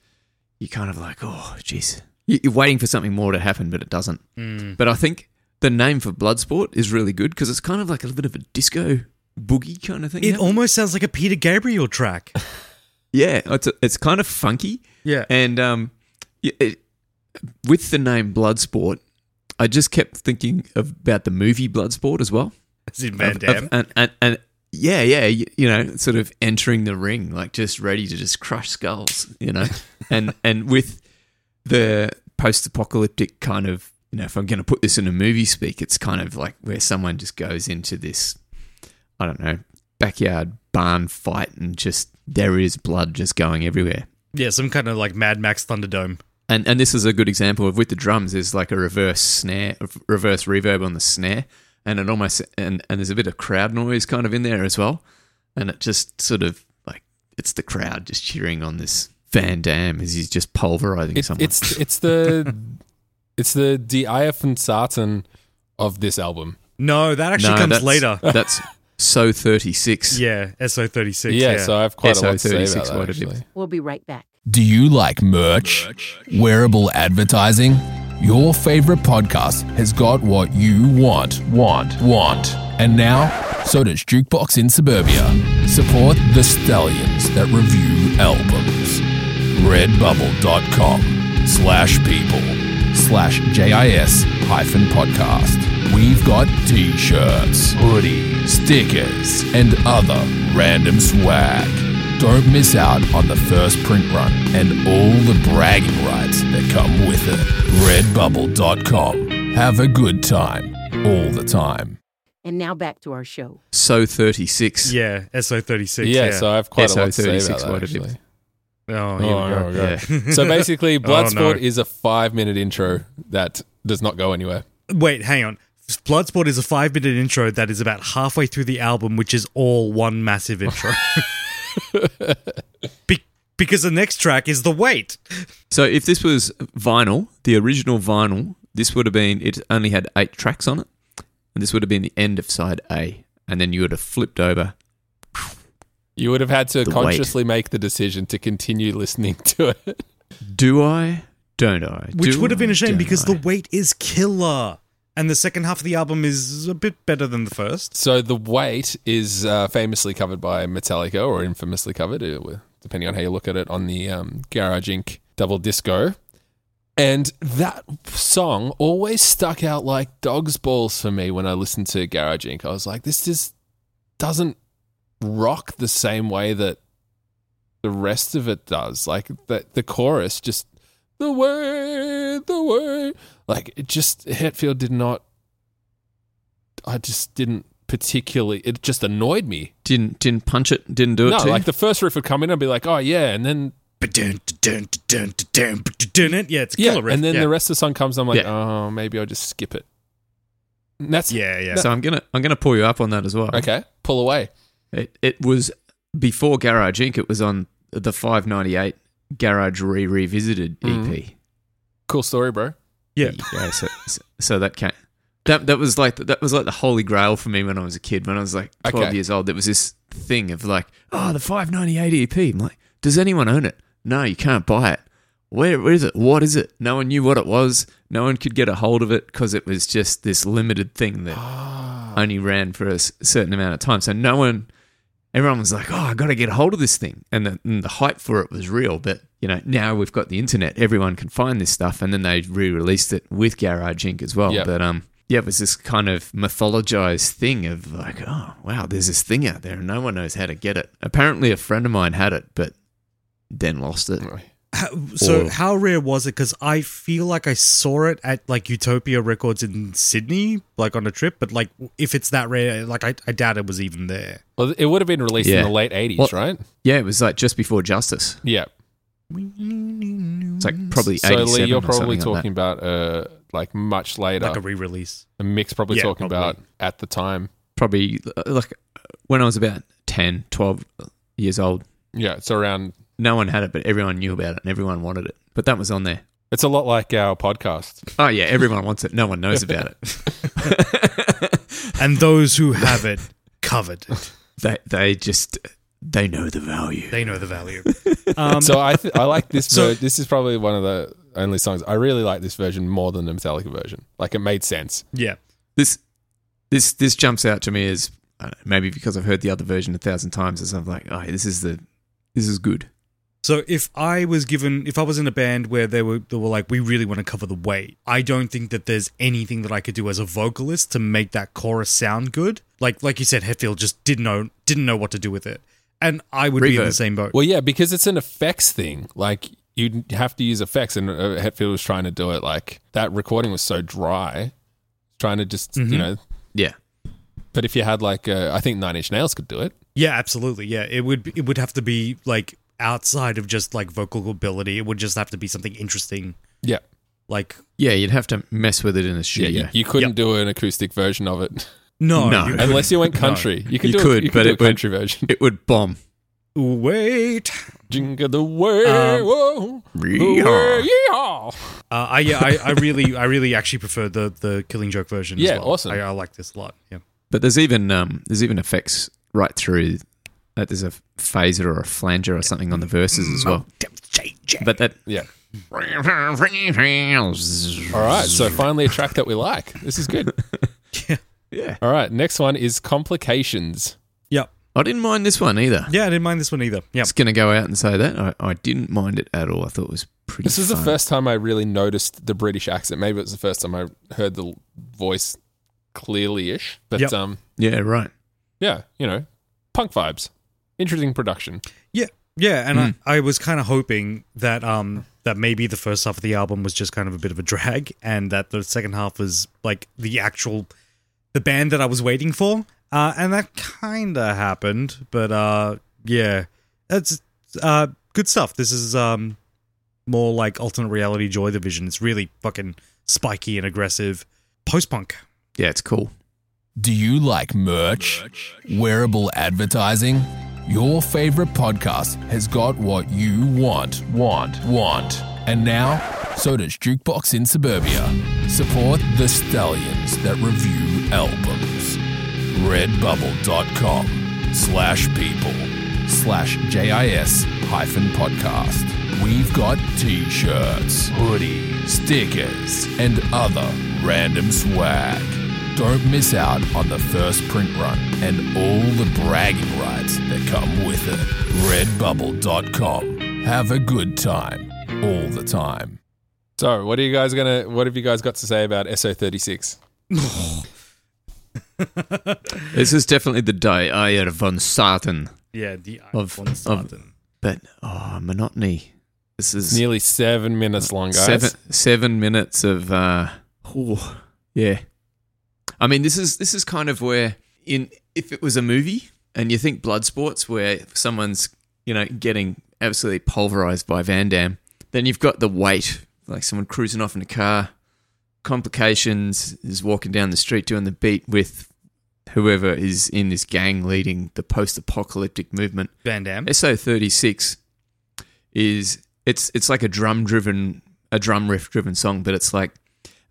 You're kind of like, oh, jeez. You- You're waiting for something more to happen, but it doesn't. Mm. But I think the name for Bloodsport is really good because it's kind of like a little bit of a disco boogie kind of thing. It almost sounds like a Peter Gabriel track. yeah, it's it's kind of funky. Yeah. And um, it, with the name Bloodsport, I just kept thinking of, about the movie Bloodsport as well. As in Van Of- of- and, and, and yeah, yeah, you, you know, sort of entering the ring, like just ready to just crush skulls, you know, and and with the post-apocalyptic kind of, you know, if I'm going to put this in a movie speak, it's kind of like where someone just goes into this, I don't know, backyard barn fight, and just there is blood just going everywhere. yeah, some kind of like Mad Max Thunderdome. And and this is a good example of with the drums. There's like a reverse snare, a reverse reverb on the snare, and it almost and and there's a bit of crowd noise kind of in there as well, and it just sort of like it's the crowd just cheering on this Van Damme as he's just pulverizing It, someone. it's it's the it's the Die von Satan of this album. No, that actually No, comes that's- later. That's so thirty six. Yeah, SO36. Yeah, Yeah, so I have quite a lot to say SO36 about that. what. Actually. We'll be right back. Do you like merch? Wearable advertising? Your favorite podcast has got what you want, want, want. And now, so does Jukebox in Suburbia. Support the stallions that review albums. Redbubble.com slash people slash JIS hyphen podcast. We've got t-shirts, hoodies, stickers, and other random swag. Don't miss out on the first print run and all the bragging rights that come with it. Redbubble.com. Have a good time all the time. And now back to our show. So thirty six. yeah, SO36. Yeah, Yeah, so I have quite a lot to say SO36 about that. what it is. Actually. Oh, oh, here Oh, we go. oh, Yeah. So basically, Oh, Bloodsport no. is a five-minute intro that does not go anywhere. Wait, hang on. Bloodsport is a five minute intro that is about halfway through the album, which is all one massive intro. Be- because the next track is The Wait. So if this was vinyl, the original vinyl, this would have been it only had eight tracks on it, and this would have been the end of side A, and then you would have flipped over. You would have had to The consciously make the decision to continue listening to it. Do I? Don't I? Which Do would have been a shame because I? The Wait is killer. And the second half of the album is a bit better than the first. So the Wait is uh, famously covered by Metallica, or infamously covered, uh, depending on how you look at it, on the um, Garage Inc. double disco. And that song always stuck out like dog's balls for me when I listened to Garage Inc. I was like, this just doesn't rock the same way that the rest of it does. Like the the chorus just the way, the way. Like it just Hetfield did not I just didn't particularly. It just annoyed me. didn't didn't punch it, didn't do it No, to you? like the first riff would come in, I'd be like, "Oh yeah," and then. Yeah, it's a yeah, killer riff. and then yeah. the rest of the song comes. I'm like, Yeah. "Oh, maybe I'll just skip it." And that's Yeah, yeah. so I'm gonna I'm gonna pull you up on that as well. okay. Pull away. It it was before Garage Inc. It was on the 598 Garage Re Revisited EP. Mhm. Cool story, bro. Yeah. yeah. So, so, so that came. That that was like that was like the holy grail for me when I was a kid. When I was like twelve Okay. years old, there was this thing of like, oh, the five ninety eight EP. I'm like, does anyone own it? No, you can't buy it. Where, where is it? What is it? No one knew what it was. No one could get a hold of it because it was just this limited thing that only ran for a certain amount of time. So no one, everyone was like, "Oh, I got to get a hold of this thing," and the, and the hype for it was real. But you know, now we've got the internet, everyone can find this stuff, and then they re-released it with Garage Inc. as well. Yeah. But um, yeah, it was this kind of mythologized thing of like, oh wow, there's this thing out there, and no one knows how to get it. Apparently, a friend of mine had it, but then lost it. How, so Or- how rare was it? Because I feel like I saw it at like Utopia Records in Sydney, like on a trip. But like, if it's that rare, like I, I doubt it was even there. Well, it would have been released Yeah. in the late 80s, Well- right? Yeah, it was like just before Justice. Yeah. It's like probably So, 87 Lee, you're probably something like talking about uh, like much later. like a re-release. a mix probably Yeah, talking probably. about at the time. probably uh, like when I was about 10, 12 years old. Yeah, it's around. No one had it, but everyone knew about it and everyone wanted it. But that was on there. It's a lot like our podcast. Oh, yeah, everyone wants it. No one knows about it. And those who have it covered it. they, they just, they know the value. They know the value. Um, So I th- I like this. So- ver- this is probably one of the only songs I really like this version more than the Metallica version. Like it made sense. yeah. This, this, this jumps out to me as I know, maybe because I've heard the other version a thousand times as I'm like, oh, this is the, this is good. So if I was given, if I was in a band where they were, they were like, we really want to cover the Wait, I don't think that there's anything that I could do as a vocalist to make that chorus sound good. Like, like you said, Hetfield just didn't know, didn't know what to do with it, and I would be in the same boat. Well, yeah, because it's an effects thing. Like you have to use effects, and uh, Hetfield was trying to do it. Like that recording was so dry, trying to just Mhm. you know. Yeah. But if you had like, uh, I think Nine Inch Nails could do it. Yeah, absolutely. Yeah, it would, it would have to be like outside of just like vocal ability. It would just have to be something interesting. Yeah, Like, Yeah, you'd have to mess with it in the yeah. You, you couldn't do an acoustic version of it no, No. you unless you went country. You could You do. could, a, you but could do a it would- country version. it would bomb. wait. Jingle the way, Um, whoa, Yeehaw. yeehaw. Uh, I yeah, I, I really, I really actually prefer the the Killing Joke version. as Yeah, well. awesome. I, I like this a lot. Yeah. But there's even um, there's even effects right through. That there's a phaser or a flanger or something on the verses as well. But that Yeah. All right. So finally, a track that we like. This is good. yeah, All right. Next one is complications. Yep. I didn't mind this one either. Yeah, I didn't mind this one either. Yeah. Just gonna go out and say that I, I didn't mind it at all. I thought it was pretty. This is the first time I really noticed the British accent. Maybe it was the first time I heard the voice clearly-ish. But Yep. um, Yeah, right. yeah, you know, punk vibes. Interesting production. Yeah. Yeah, and Mm. I, I was kind of hoping that um that maybe the first half of the album was just kind of a bit of a drag, and that the second half was like the actual the band that I was waiting for. Uh, and that kind of happened, but uh, yeah, it's uh good stuff. This is um more like alternate reality Joy Division. It's really fucking spiky and aggressive post punk. Yeah, it's cool. Do you like merch? Wearable advertising? Your favorite podcast has got what you want, want, want. And now, so does Jukebox in Suburbia. Support the stallions that review albums. Redbubble.com slash people slash JIS hyphen podcast. We've got t-shirts, hoodies, stickers, and other random swag. Don't miss out on the first print run and all the bragging rights that come with it. Redbubble.com. Have a good time all the time. So, what are you guys gonna? What have you guys got to say about SO thirty six? This is definitely the day I had von Satan. Yeah, the Of- von of- Satan. But oh, monotony. This is Nearly seven minutes long, guys. seven seven minutes of uh oh, yeah. I mean this is this is kind of where in if it was a movie and you think blood sports where someone's, you know, getting absolutely pulverized by Van Damme, then you've got the Wait, like someone cruising off in a car, complications is walking down the street doing the beat with whoever is in this gang leading the post apocalyptic movement. Van Damme. SO thirty six is it's it's like a drum driven a drum riff driven song, but it's like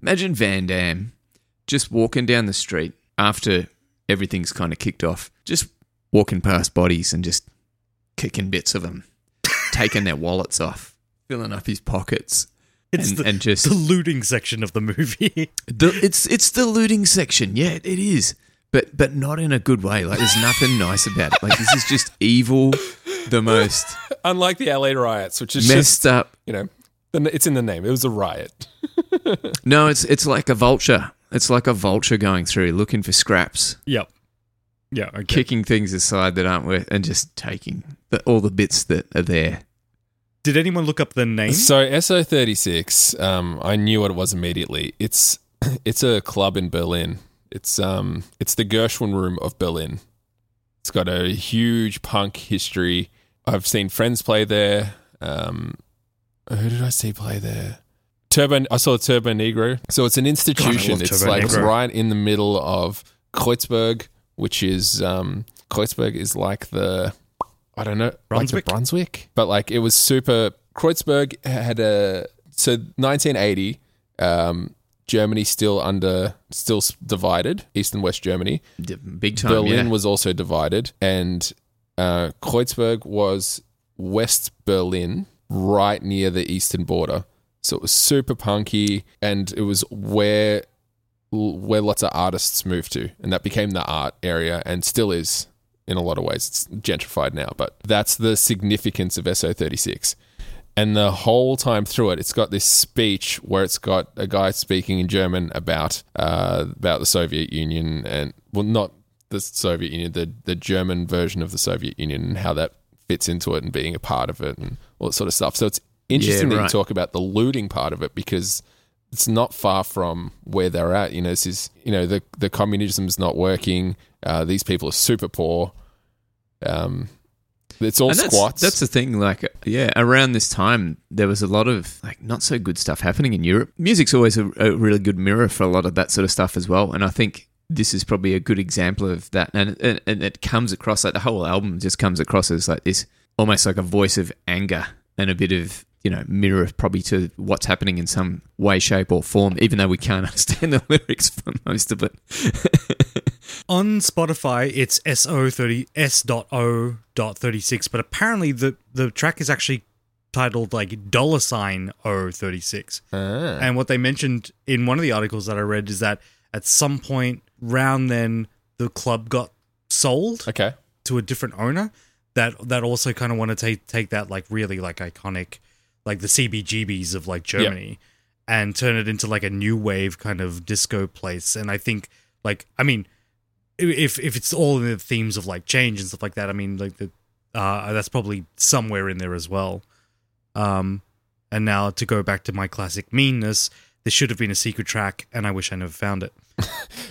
Imagine Van Damme just walking down the street after everything's kind of kicked off, just walking past bodies and just kicking bits of them, taking their wallets off, filling up his pockets. It's and, the, and just the looting section of the movie. the, it's it's the looting section. Yeah, it is. But but not in a good way. Like there's nothing nice about it. Like this is just evil, the most Unlike the LA riots, which is just messed up. you know, it's in the name. It was a riot. No, it's it's like a vulture. It's like a vulture going through looking for scraps, yep. Yeah. Okay. kicking things aside that aren't worth, and just taking the, all the bits that are there. Did anyone look up the name? So SO36, um, I knew what it was immediately. It's it's a club in Berlin. It's um it's the Gershwin Room of Berlin. It's got a huge punk history. I've seen friends play there. Um, who did I see play there? Turbo. I saw a Turbonegro. So it's an institution. love it's Turbo like Negro. right in the middle of Kreuzberg, which is um Kreuzberg is like the I don't know Brunswick? like the Brunswick, but like it was super. Kreuzberg had a so 1980. Um, Germany still under still divided, East and West Germany. D- Big time. Berlin yeah. was also divided, and uh, Kreuzberg was West Berlin, right near the eastern border. So it was super punky, and it was where where lots of artists moved to, and that became the art area, and still is in a lot of ways. It's gentrified now, but that's the significance of SO36. And the whole time through it, it's got this speech where it's got a guy speaking in German about uh, about the Soviet Union and well, not the Soviet Union, the the German version of the Soviet Union and how that fits into it and being a part of it and all that sort of stuff. So it's interesting Yeah, that you talk about the looting part of it because it's not far from where they're at. You know, this is you know the the communism's not working. Uh, these people are super poor. Um, it's all And that's, squats. That's the thing. Like, yeah, around this time, there was a lot of like not so good stuff happening in Europe. Music's always a, a really good mirror for a lot of that sort of stuff as well. And I think this is probably a good example of that. And and, and it comes across like the whole album just comes across as like this, almost like a voice of anger and a bit of you know mirror probably to what's happening in some way, shape, or form. Even though we can't understand the lyrics for most of it. On Spotify, it's SO30 S.O.36, but apparently the the track is actually titled like dollar sign O36. Ah. And what they mentioned in one of the articles that I read is that at some point round then the club got sold okay. to a different owner that that also kind of want to take take that like really like iconic like the CBGBs of like Germany and turn it into like a new wave kind of disco place. And I think like I mean if if it's all in the themes of like change and stuff like that I mean like the uh that's probably somewhere in there as well. Um and now to go back to my classic meanness there should have been a secret track and I wish I never found it.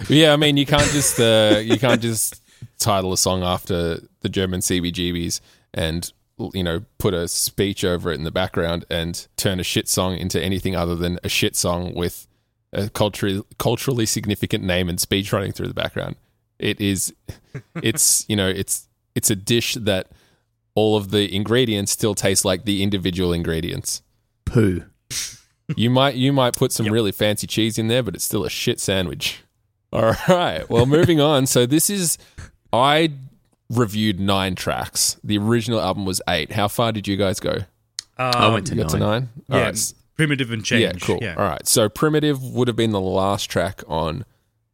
Yeah, I mean, you can't just uh, you can't just title a song after the German CBGBs and you know put a speech over it in the background and turn a shit song into anything other than a shit song with a culturally culturally significant name and speech running through the background. It is, it's you know it's it's a dish that all of the ingredients still taste like the individual ingredients. Poo. You might you might put some really fancy cheese in there, but it's still a shit sandwich. All right. Well, moving on. So this is I reviewed nine tracks. The original album was eight. How far did you guys go? Um, I went to You got to nine. nine. All yeah right. primitive and change Yeah. Cool. All right. So primitive would have been the last track on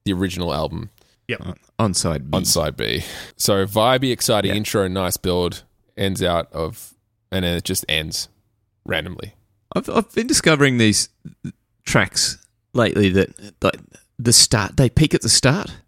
the original album Yep. Uh, on side B. on side B. So vibey, exciting Yeah. intro, nice build, ends out of, and then it just ends randomly. I've, I've been discovering these tracks lately that like the start they peak at the start Yep.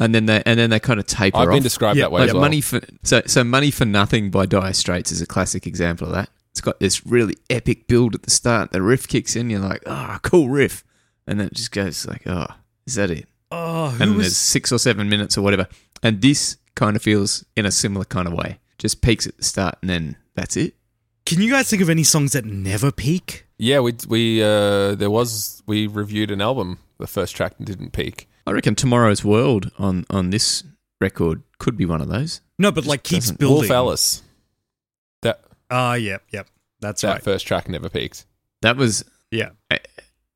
And then they and then they kind of taper I've off. been described Yeah, that way like as well. money for so so money for nothing by Dire Straits is a classic example of that. It's got this really epic build at the start. The riff kicks in. You're like, ah, cool riff, and then it just goes like, oh, is that it? Oh, who and was there's six or seven minutes or whatever. And this kind of feels in a similar kind of way. Just peaks at the start, and then that's it. Can you guys think of any songs that never peak? Yeah, we we uh, there was we reviewed an album. The first track didn't peak. I reckon Tomorrow's World on on this record could be one of those. No, but like keeps doesn't- building. Wolf Alice. That Ah, yep, yep. That's that right. first track never peaked. That was Yeah. it,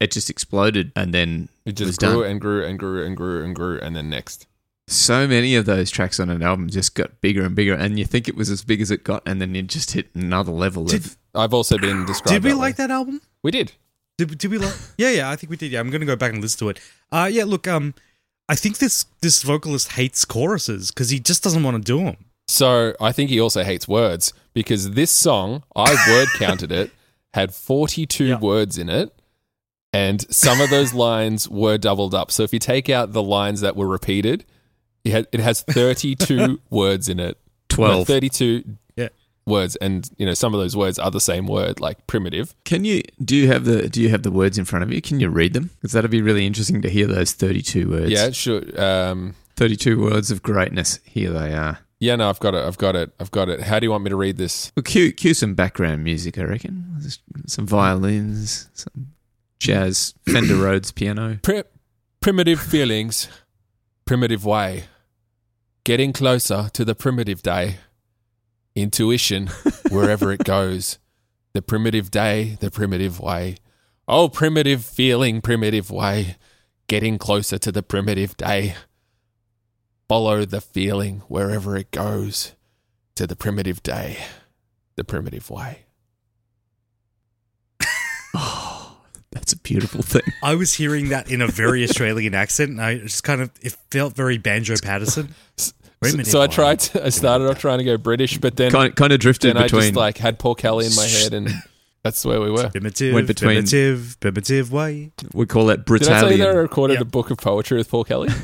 it just exploded and then It was just grew done. and grew and grew and grew and grew, and then next. So many of those tracks on an album just got bigger and bigger, and you think it was as big as it got, and then it just hit another level Did, of. I've also been described. did we that like way. that album? We did. Did, did we like? Yeah, yeah, I think we did. Yeah, I'm gonna go back and listen to it. Uh, yeah, look, um, I think this this vocalist hates choruses because he just doesn't want to do them. So I think he also hates words because this song, I word counted it, had 42 Yeah. words in it. And some of those lines were doubled up. So if you take out the lines that were repeated, it, has 32 words in it. No, 32 Yeah. Words. And, you know, some of those words are the same word, like primitive. Can you do you have the do you have the words in front of you? Can you read them? Because that'd be really interesting to hear those thirty-two words. Yeah, sure. Um, thirty-two words of greatness. Here they are. yeah, no, I've got it. I've got it. I've got it. How do you want me to read this? Well, cue cue some background music. I reckon some violins, some jazz, Fender Rhodes piano. Pri- primitive feelings, primitive way. Getting closer to the primitive day. Intuition, wherever it goes. The primitive day, the primitive way. Oh, primitive feeling, primitive way. Getting closer to the primitive day. Follow the feeling wherever it goes. To the primitive day, the primitive way. Oh, that's a beautiful thing. I was hearing that in a very Australian accent, and I just kind of it felt very Banjo Paterson. So, Primitive so I tried. To, I started off trying to go British, but then Kind kind of drifted then I between. just like had Paul Kelly in my head, and that's where we were. Primitive, Went between- primitive, primitive way. we call that Did I tell you that I recorded Yeah. a book of poetry with Paul Kelly?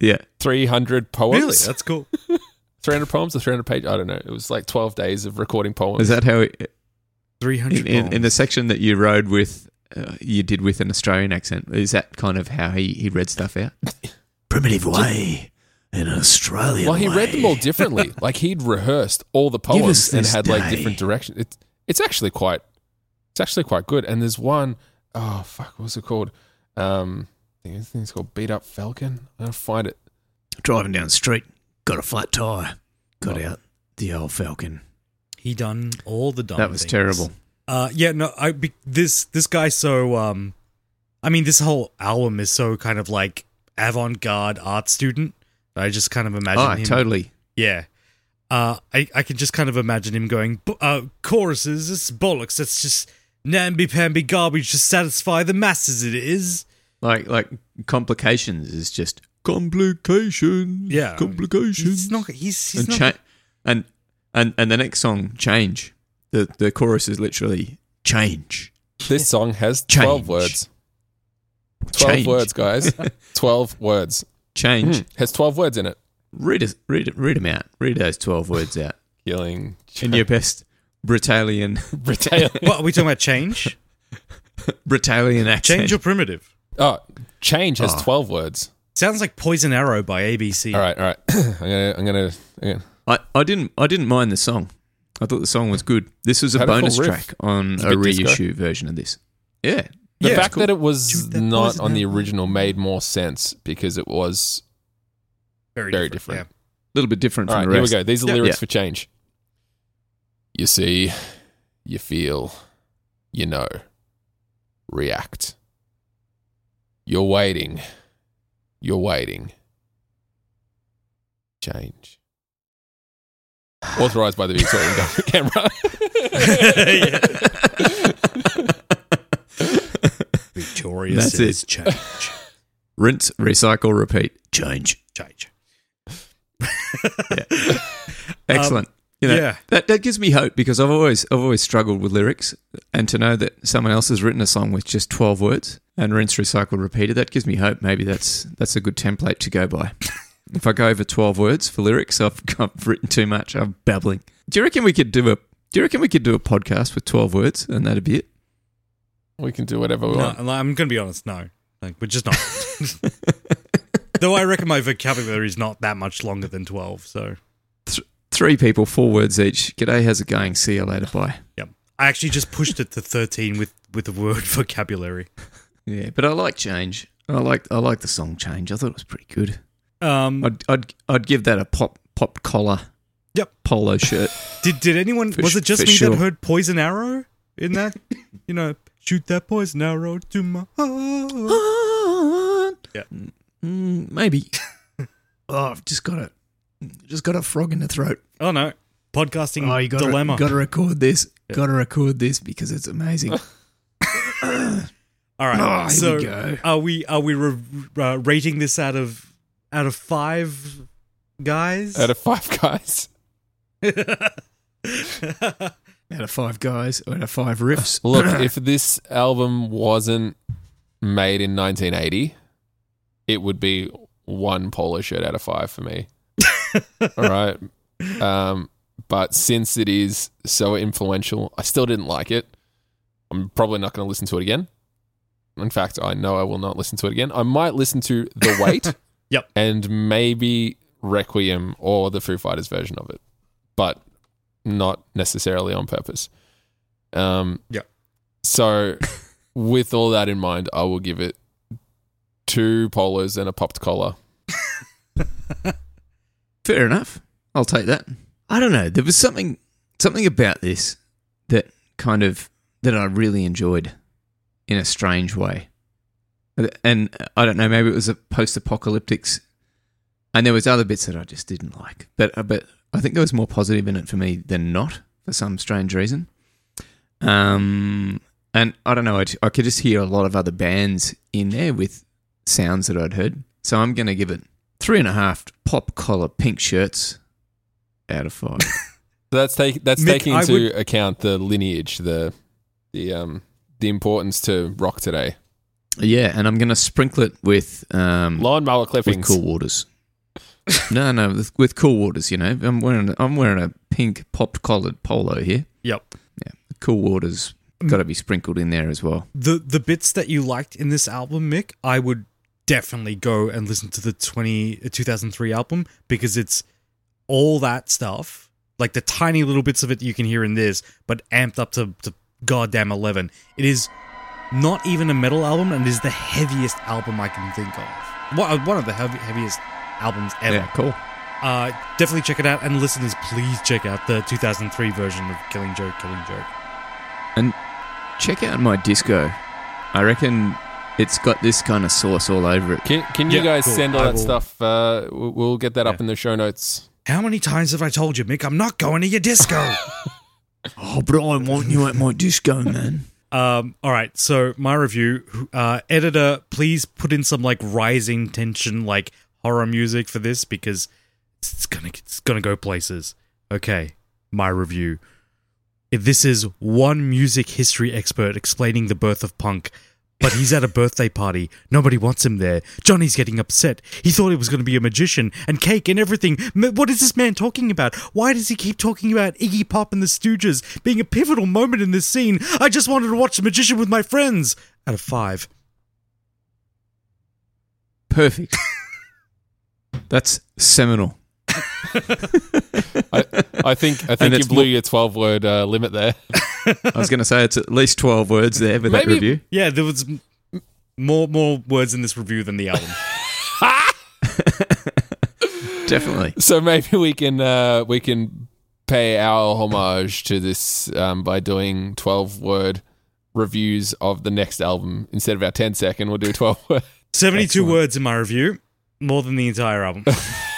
Yeah, Three hundred poems. Really, that's cool. three hundred poems or three hundred pages? I don't know. It was like twelve days of recording poems. is that how it, Three in, in, in the section that you rode with? Uh, you did with an Australian accent. Is that kind of how he, he read stuff out? Primitive way in an Australian. well, he read them all differently. like he'd rehearsed all the poems and this had like different directions. It's it's actually quite it's actually quite good. And there's one oh fuck, what's it called? Um, I think it's- I think it's called Beat Up Falcon. I'll find it. Driving down the street, got a flat tire, got Oh. out the old Falcon. He done all the dumb. that was things. terrible. Uh, yeah, no, I be, this this guy so um, I mean, this whole album is so kind of like avant-garde art student. I just kind of imagine Oh, him. totally. Yeah. Uh, I I can just kind of imagine him going, uh, choruses, it's bollocks. That's just namby-pamby garbage to satisfy the masses. It is. Like like complications is just complications. Yeah. complications. He's not. He's, he's and, not. cha- and and and the next song, change. The the chorus is literally change. This song has twelve Change. words. Twelve Change. words, guys. twelve words. Change. Hmm, has twelve words in it. Read us. Read it. Read them out. Read those twelve words out Killing. in your best Britalian Britannia. what are we talking about? Change, Britalian accent. change or primitive? Oh, change has Oh. twelve words. Sounds like Poison Arrow by ABC. All right, all right. I'm gonna, I'm gonna, I'm gonna I, I didn't I didn't mind the song. I thought the song was good. This was a Had bonus riff. track on It's a a, bit disco. reissue version of this. Yeah. The Yeah, fact cool. that it was Shoot that not on the arrow. original made more sense because it was Very, very different. different. A little bit different All from right, the here we go. These are Yeah, lyrics yeah. for change. You see, you feel, you know, react. You're waiting. You're waiting. Change. Authorized by the Victorian Government camera. Victoria That's it. change. Rinse, recycle, repeat, change. Change. Um, Excellent. you know, yeah. that that gives me hope because I've always I've always struggled with lyrics, and to know that someone else has written a song with just twelve words and rinse, recycle, repeated, that gives me hope. Maybe that's that's a good template to go by. if I go over twelve words for lyrics, I've, I've written too much. I'm babbling. Do you reckon we could do a Do you reckon we could do a podcast with twelve words and that'd be it? We can do whatever we No, want. I'm going to be honest. No, like, we're just not. Though I reckon my vocabulary is not that much longer than twelve. So Three people, four words each. G'day, how's it going? See you later. Bye. yeah, I actually just pushed it to thirteen with with the word vocabulary. Yeah, but I like change. I like I like the song change. I thought it was pretty good. Um, I'd I'd I'd give that a pop pop collar. Yep. Polo shirt. did did anyone? For was sh- it just for me sure. that heard Poison Arrow in that? You know, Shoot that poison arrow to my heart. Yeah. Mm, maybe. oh, I've just got a just got a frog in the throat. Oh no. Podcasting Oh, you got dilemma. got to record this. Yeah. Got to record this because it's amazing. All right. Oh, here so we go. are we are we re- uh, rating this out of out of five guys? Out of five guys. Out of five guys, out of five riffs. Look, if this album wasn't made in 1980, it would be one polo shirt out of five for me. All right. Um, but since it is so influential, I still didn't like it. I'm probably not going to listen to it again. In fact, I know I will not listen to it again. I might listen to The Wait. Yep. And maybe Requiem or the Foo Fighters version of it, but not necessarily on purpose. Um, Yep. So, with all that in mind, I will give it two polos and a popped collar. Fair enough. I'll take that. I don't know. There was something something about this that kind of that I really enjoyed in a strange way. And I don't know, maybe it was a post-apocalyptics and there was other bits that I just didn't like. But but I think there was more positive in it for me than not for some strange reason. Um and I don't know, I, I could just hear a lot of other bands in there with sounds that I'd heard. So I'm going to give it three and a half pop collar pink shirts out of five. That's take that's Mick, taking into would- account the lineage, the the um the importance to rock today. yeah, and I'm going to sprinkle it with um Lawnmower with clippings. cool waters. No, no, with, with cool waters. You know, I'm wearing I'm wearing a pink popped collared polo here. Yep. Yeah. Cool waters got to be sprinkled in there as well. The the bits that you liked in this album, Mick, I would definitely go and listen to the 20, uh, 2003 album because it's all that stuff, like the tiny little bits of it you can hear in this, but amped up to, to goddamn 11. It is not even a metal album and it is the heaviest album I can think of. One one of the heavy, heaviest albums ever. Yeah, cool. Uh, definitely check it out. And listeners, please check out the 2003 version of Killing Joke, Killing Joke. And check out my disco. I reckon it's got this kind of sauce all over it. Can can you Yeah, guys cool. send all I that will- stuff? Uh, we'll we'll get that up in the show notes. How many times have I told you, Mick? I'm not going to your disco. Oh, but I want you at my disco, man. um, all right. So my review, uh, editor, please put in some like rising tension, like horror music for this because it's gonna it's gonna go places. Okay, my review. If This is one music history expert explaining the birth of punk. But he's at a birthday party. Nobody wants him there. Johnny's getting upset. He thought he was going to be a magician and cake and everything. What is this man talking about? Why does he keep talking about Iggy Pop and the Stooges being a pivotal moment in this scene? I just wanted to watch The Magician with my friends. Out of five. Perfect. That's seminal. I, I think I think And you blew more- your twelve word uh, limit there. I was going to say it's at least 12 words there with that review. Yeah, there was more more words in this review than the album. Definitely. So maybe we can uh, we can pay our homage to this um, by doing twelve word reviews of the next album instead of our 10 second. We'll do twelve word. 72 words in my review. More than the entire album.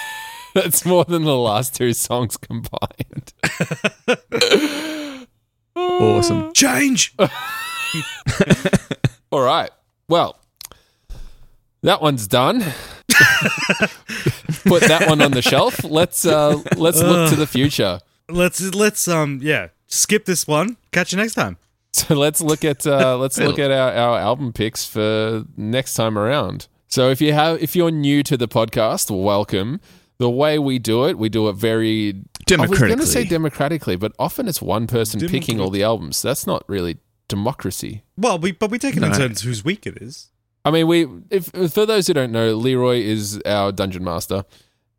That's more than the last two songs combined. Awesome. Change! All right. Well, that one's done. Put that one on the shelf. Let's uh, let's look to the future. Let's let's um yeah, skip this one. Catch you next time. So let's look at uh, let's look at our, our album picks for next time around. So if you have if you're new to the podcast, welcome. The way we do it, we do it very democratically. I was going to say Democratically. democratically, but often it's one person picking all the albums. That's not really democracy. Well, we but we take it in No. turns whose week it is. I mean, we if for those who don't know, Leroy is our dungeon master,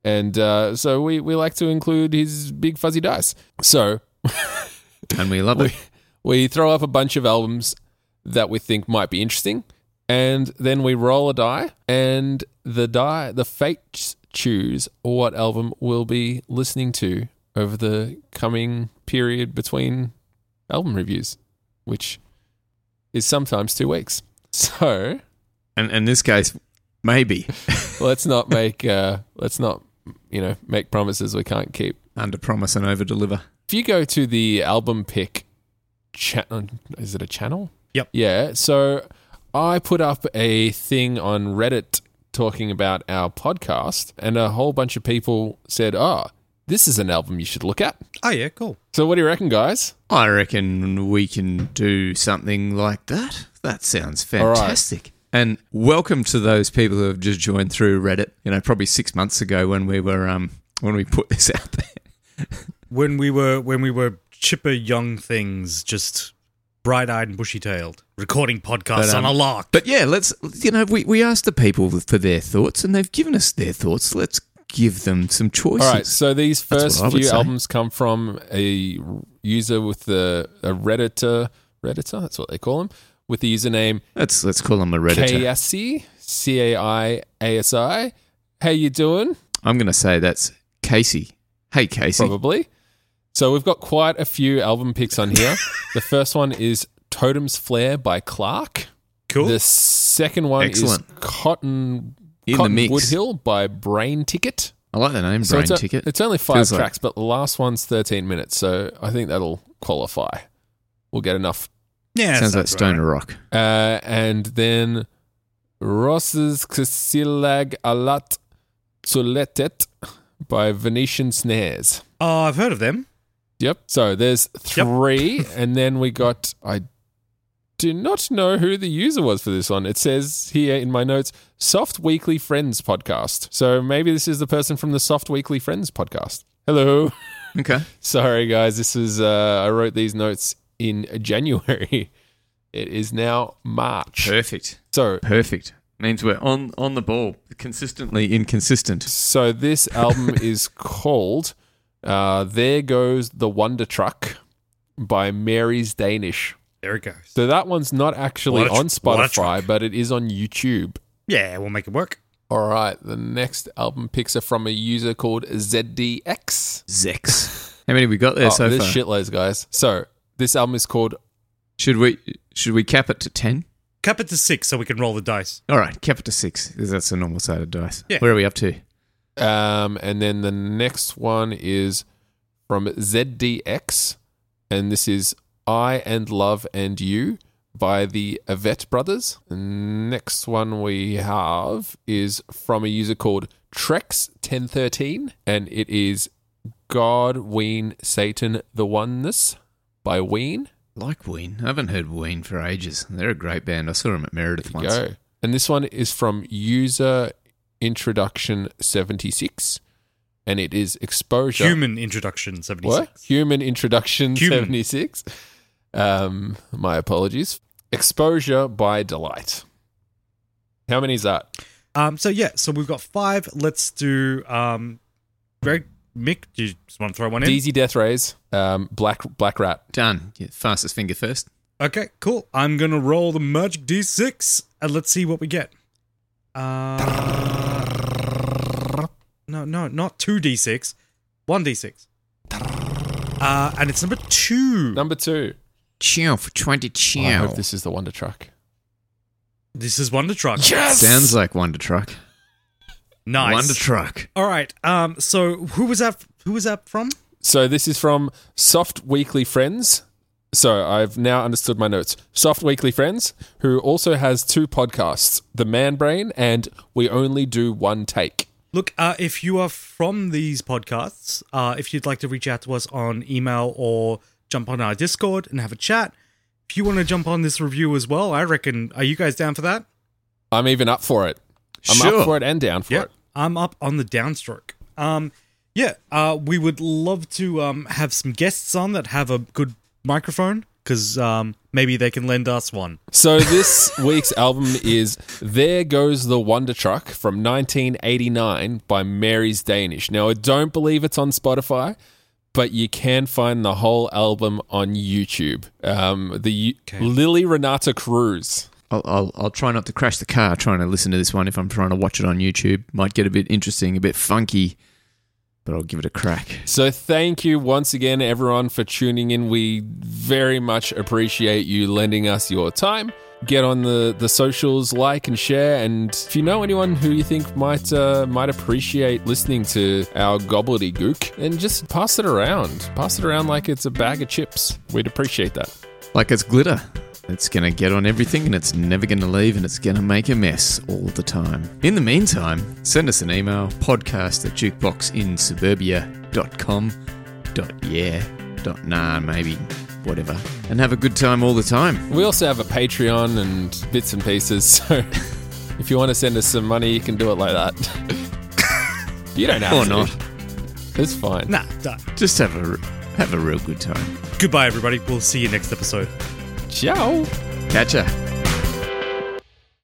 and uh, so we we like to include his big fuzzy dice. So and we love it. we throw up a bunch of albums that we think might be interesting, and then we roll a die, and the die the fates choose what album we'll be listening to over the coming period between album reviews, which is sometimes two weeks. So And in this case, maybe let's not make uh, let's not you know make promises we can't keep. under promise and over deliver. If you go to the album pick channel, is it a channel? Yep. Yeah. So I put up a thing on Reddit talking about our podcast, and a whole bunch of people said, "Oh, this is an album you should look at." Oh yeah, cool. So what do you reckon, guys? I reckon we can do something like that. That sounds All right. fantastic. And welcome to those people who have just joined through Reddit. You know, probably six months ago when we were um when we put this out there. When we were when we were chipper young things, just bright eyed and bushy tailed, recording podcasts But, um, on a lark. But yeah, let's you know we we asked the people for their thoughts and they've given us their thoughts. Let's give them some choices. All right. So these first what I would few albums come from a user with the a redditor, redditor. That's what they call him, with the username let's let's call them a Redditor. KSC C A I A S I. How you doing? I'm going to say that's Casey. Hey Casey. Probably. So we've got quite a few album picks on here. the first one is Totem's Flare by Clark. cool. The second one Excellent. is Cotton In the mix. Hill by Brain Ticket. I like the name So Brain it's, a- Ticket. it's only five Feels like- tracks, but the last one's 13 minutes. So I think that'll qualify. We'll get enough. yeah, Sounds like right. Stoner Rock. Uh, and then Rossz Csillag Alatt Született by Venetian Snares. Oh, I've heard of them. Yep. So there's three, and then we got. I do not know who the user was for this one. It says here in my notes, Soft Weekly Friends podcast. So maybe this is the person from the Soft Weekly Friends podcast. Hello. Okay. Sorry, guys. This is uh, I wrote these notes in January. It is now March. Perfect. So Perfect. Means we're on on the ball. Consistently inconsistent. So this album is called uh, "There Goes the Wonder Truck" by Mary's Danish. There it goes. So that one's not actually tr- on Spotify, but it is on YouTube. Yeah, we'll make it work. All right, the next album picks are from a user called ZDX. Zex. How many we got there Oh, so there's far? shitloads, guys. So this album is called Should we should we cap it to ten? Cap it to six so we can roll the dice. All right, cap it to six. 'cause That's a normal side of dice. Yeah. Where are we up to? Um, and then the next one is from ZDX, and this is I and Love and You by the Avett Brothers. The next one we have is from a user called Trex1013, and it is God, Ween, Satan, the Oneness by Ween. Like Ween. I haven't heard Ween for ages. They're a great band. I saw them at Meredith There you once. go. And this one is from user introduction 76, and it is exposure. Human introduction, 76. What? Human introduction Human. 76. Um, my apologies. Exposure by Delight. How many is that? Um, so yeah, so we've got five. Let's do um, Greg, Mick. Do you just want to throw one in? Easy Death Rays, um, Black Black Rat. Done. Yeah, fastest finger first. Okay, cool. I'm gonna roll the magic d6 and let's see what we get. Uh, no, no, not two d6, one d6. Uh, and it's number two. Number two. Chow for twenty I hope this is the Wonder Truck. This is Wonder Truck. Yes. Sounds like Wonder Truck. Nice. Wonder Truck. All right. Um. So who was that? Who was that from? So this is from Soft Weekly Friends. So I've now understood my notes. Soft Weekly Friends, who also has two podcasts, The Man Brain and We Only Do One Take. Look, uh, if you are from these podcasts, uh, if you'd like to reach out to us on email or jump on our Discord and have a chat, if you want to jump on this review as well, I reckon, are you guys down for that? I'm even up for it. I'm Sure. up for it and down for Yeah, it. I'm up on the downstroke. Um, yeah, uh, we would love to um, have some guests on that have a good microphone because um, maybe they can lend us one. So this week's album is There Goes the Wonder Truck from 1989 by Mary's Danish. Now I don't believe it's on Spotify, but you can find the whole album on YouTube. Um, the U- Okay. Lily Renata Cruz. I'll, I'll I'll try not to crash the car trying to listen to this one if I'm trying to watch it on YouTube. Might get a bit interesting, a bit funky. But I'll give it a crack. So thank you once again, everyone, for tuning in. We very much appreciate you lending us your time. Get on the, the socials, like and share, and if you know anyone who you think might uh, might appreciate listening to our gobbledygook, then just pass it around. Pass it around like it's a bag of chips. We'd appreciate that. Like it's glitter. It's going to get on everything and it's never going to leave and it's going to make a mess all the time. In the meantime, send us an email podcast at jukeboxinsuburbia.com. Dot yeah, dot nah, maybe, whatever. And have a good time all the time. We also have a Patreon and bits and pieces, so if you want to send us some money, you can do it like that. you don't have Or to. not. It's fine. Nah, done. Just have a, have a real good time. Goodbye, everybody. We'll see you next episode. Ciao. Catch ya.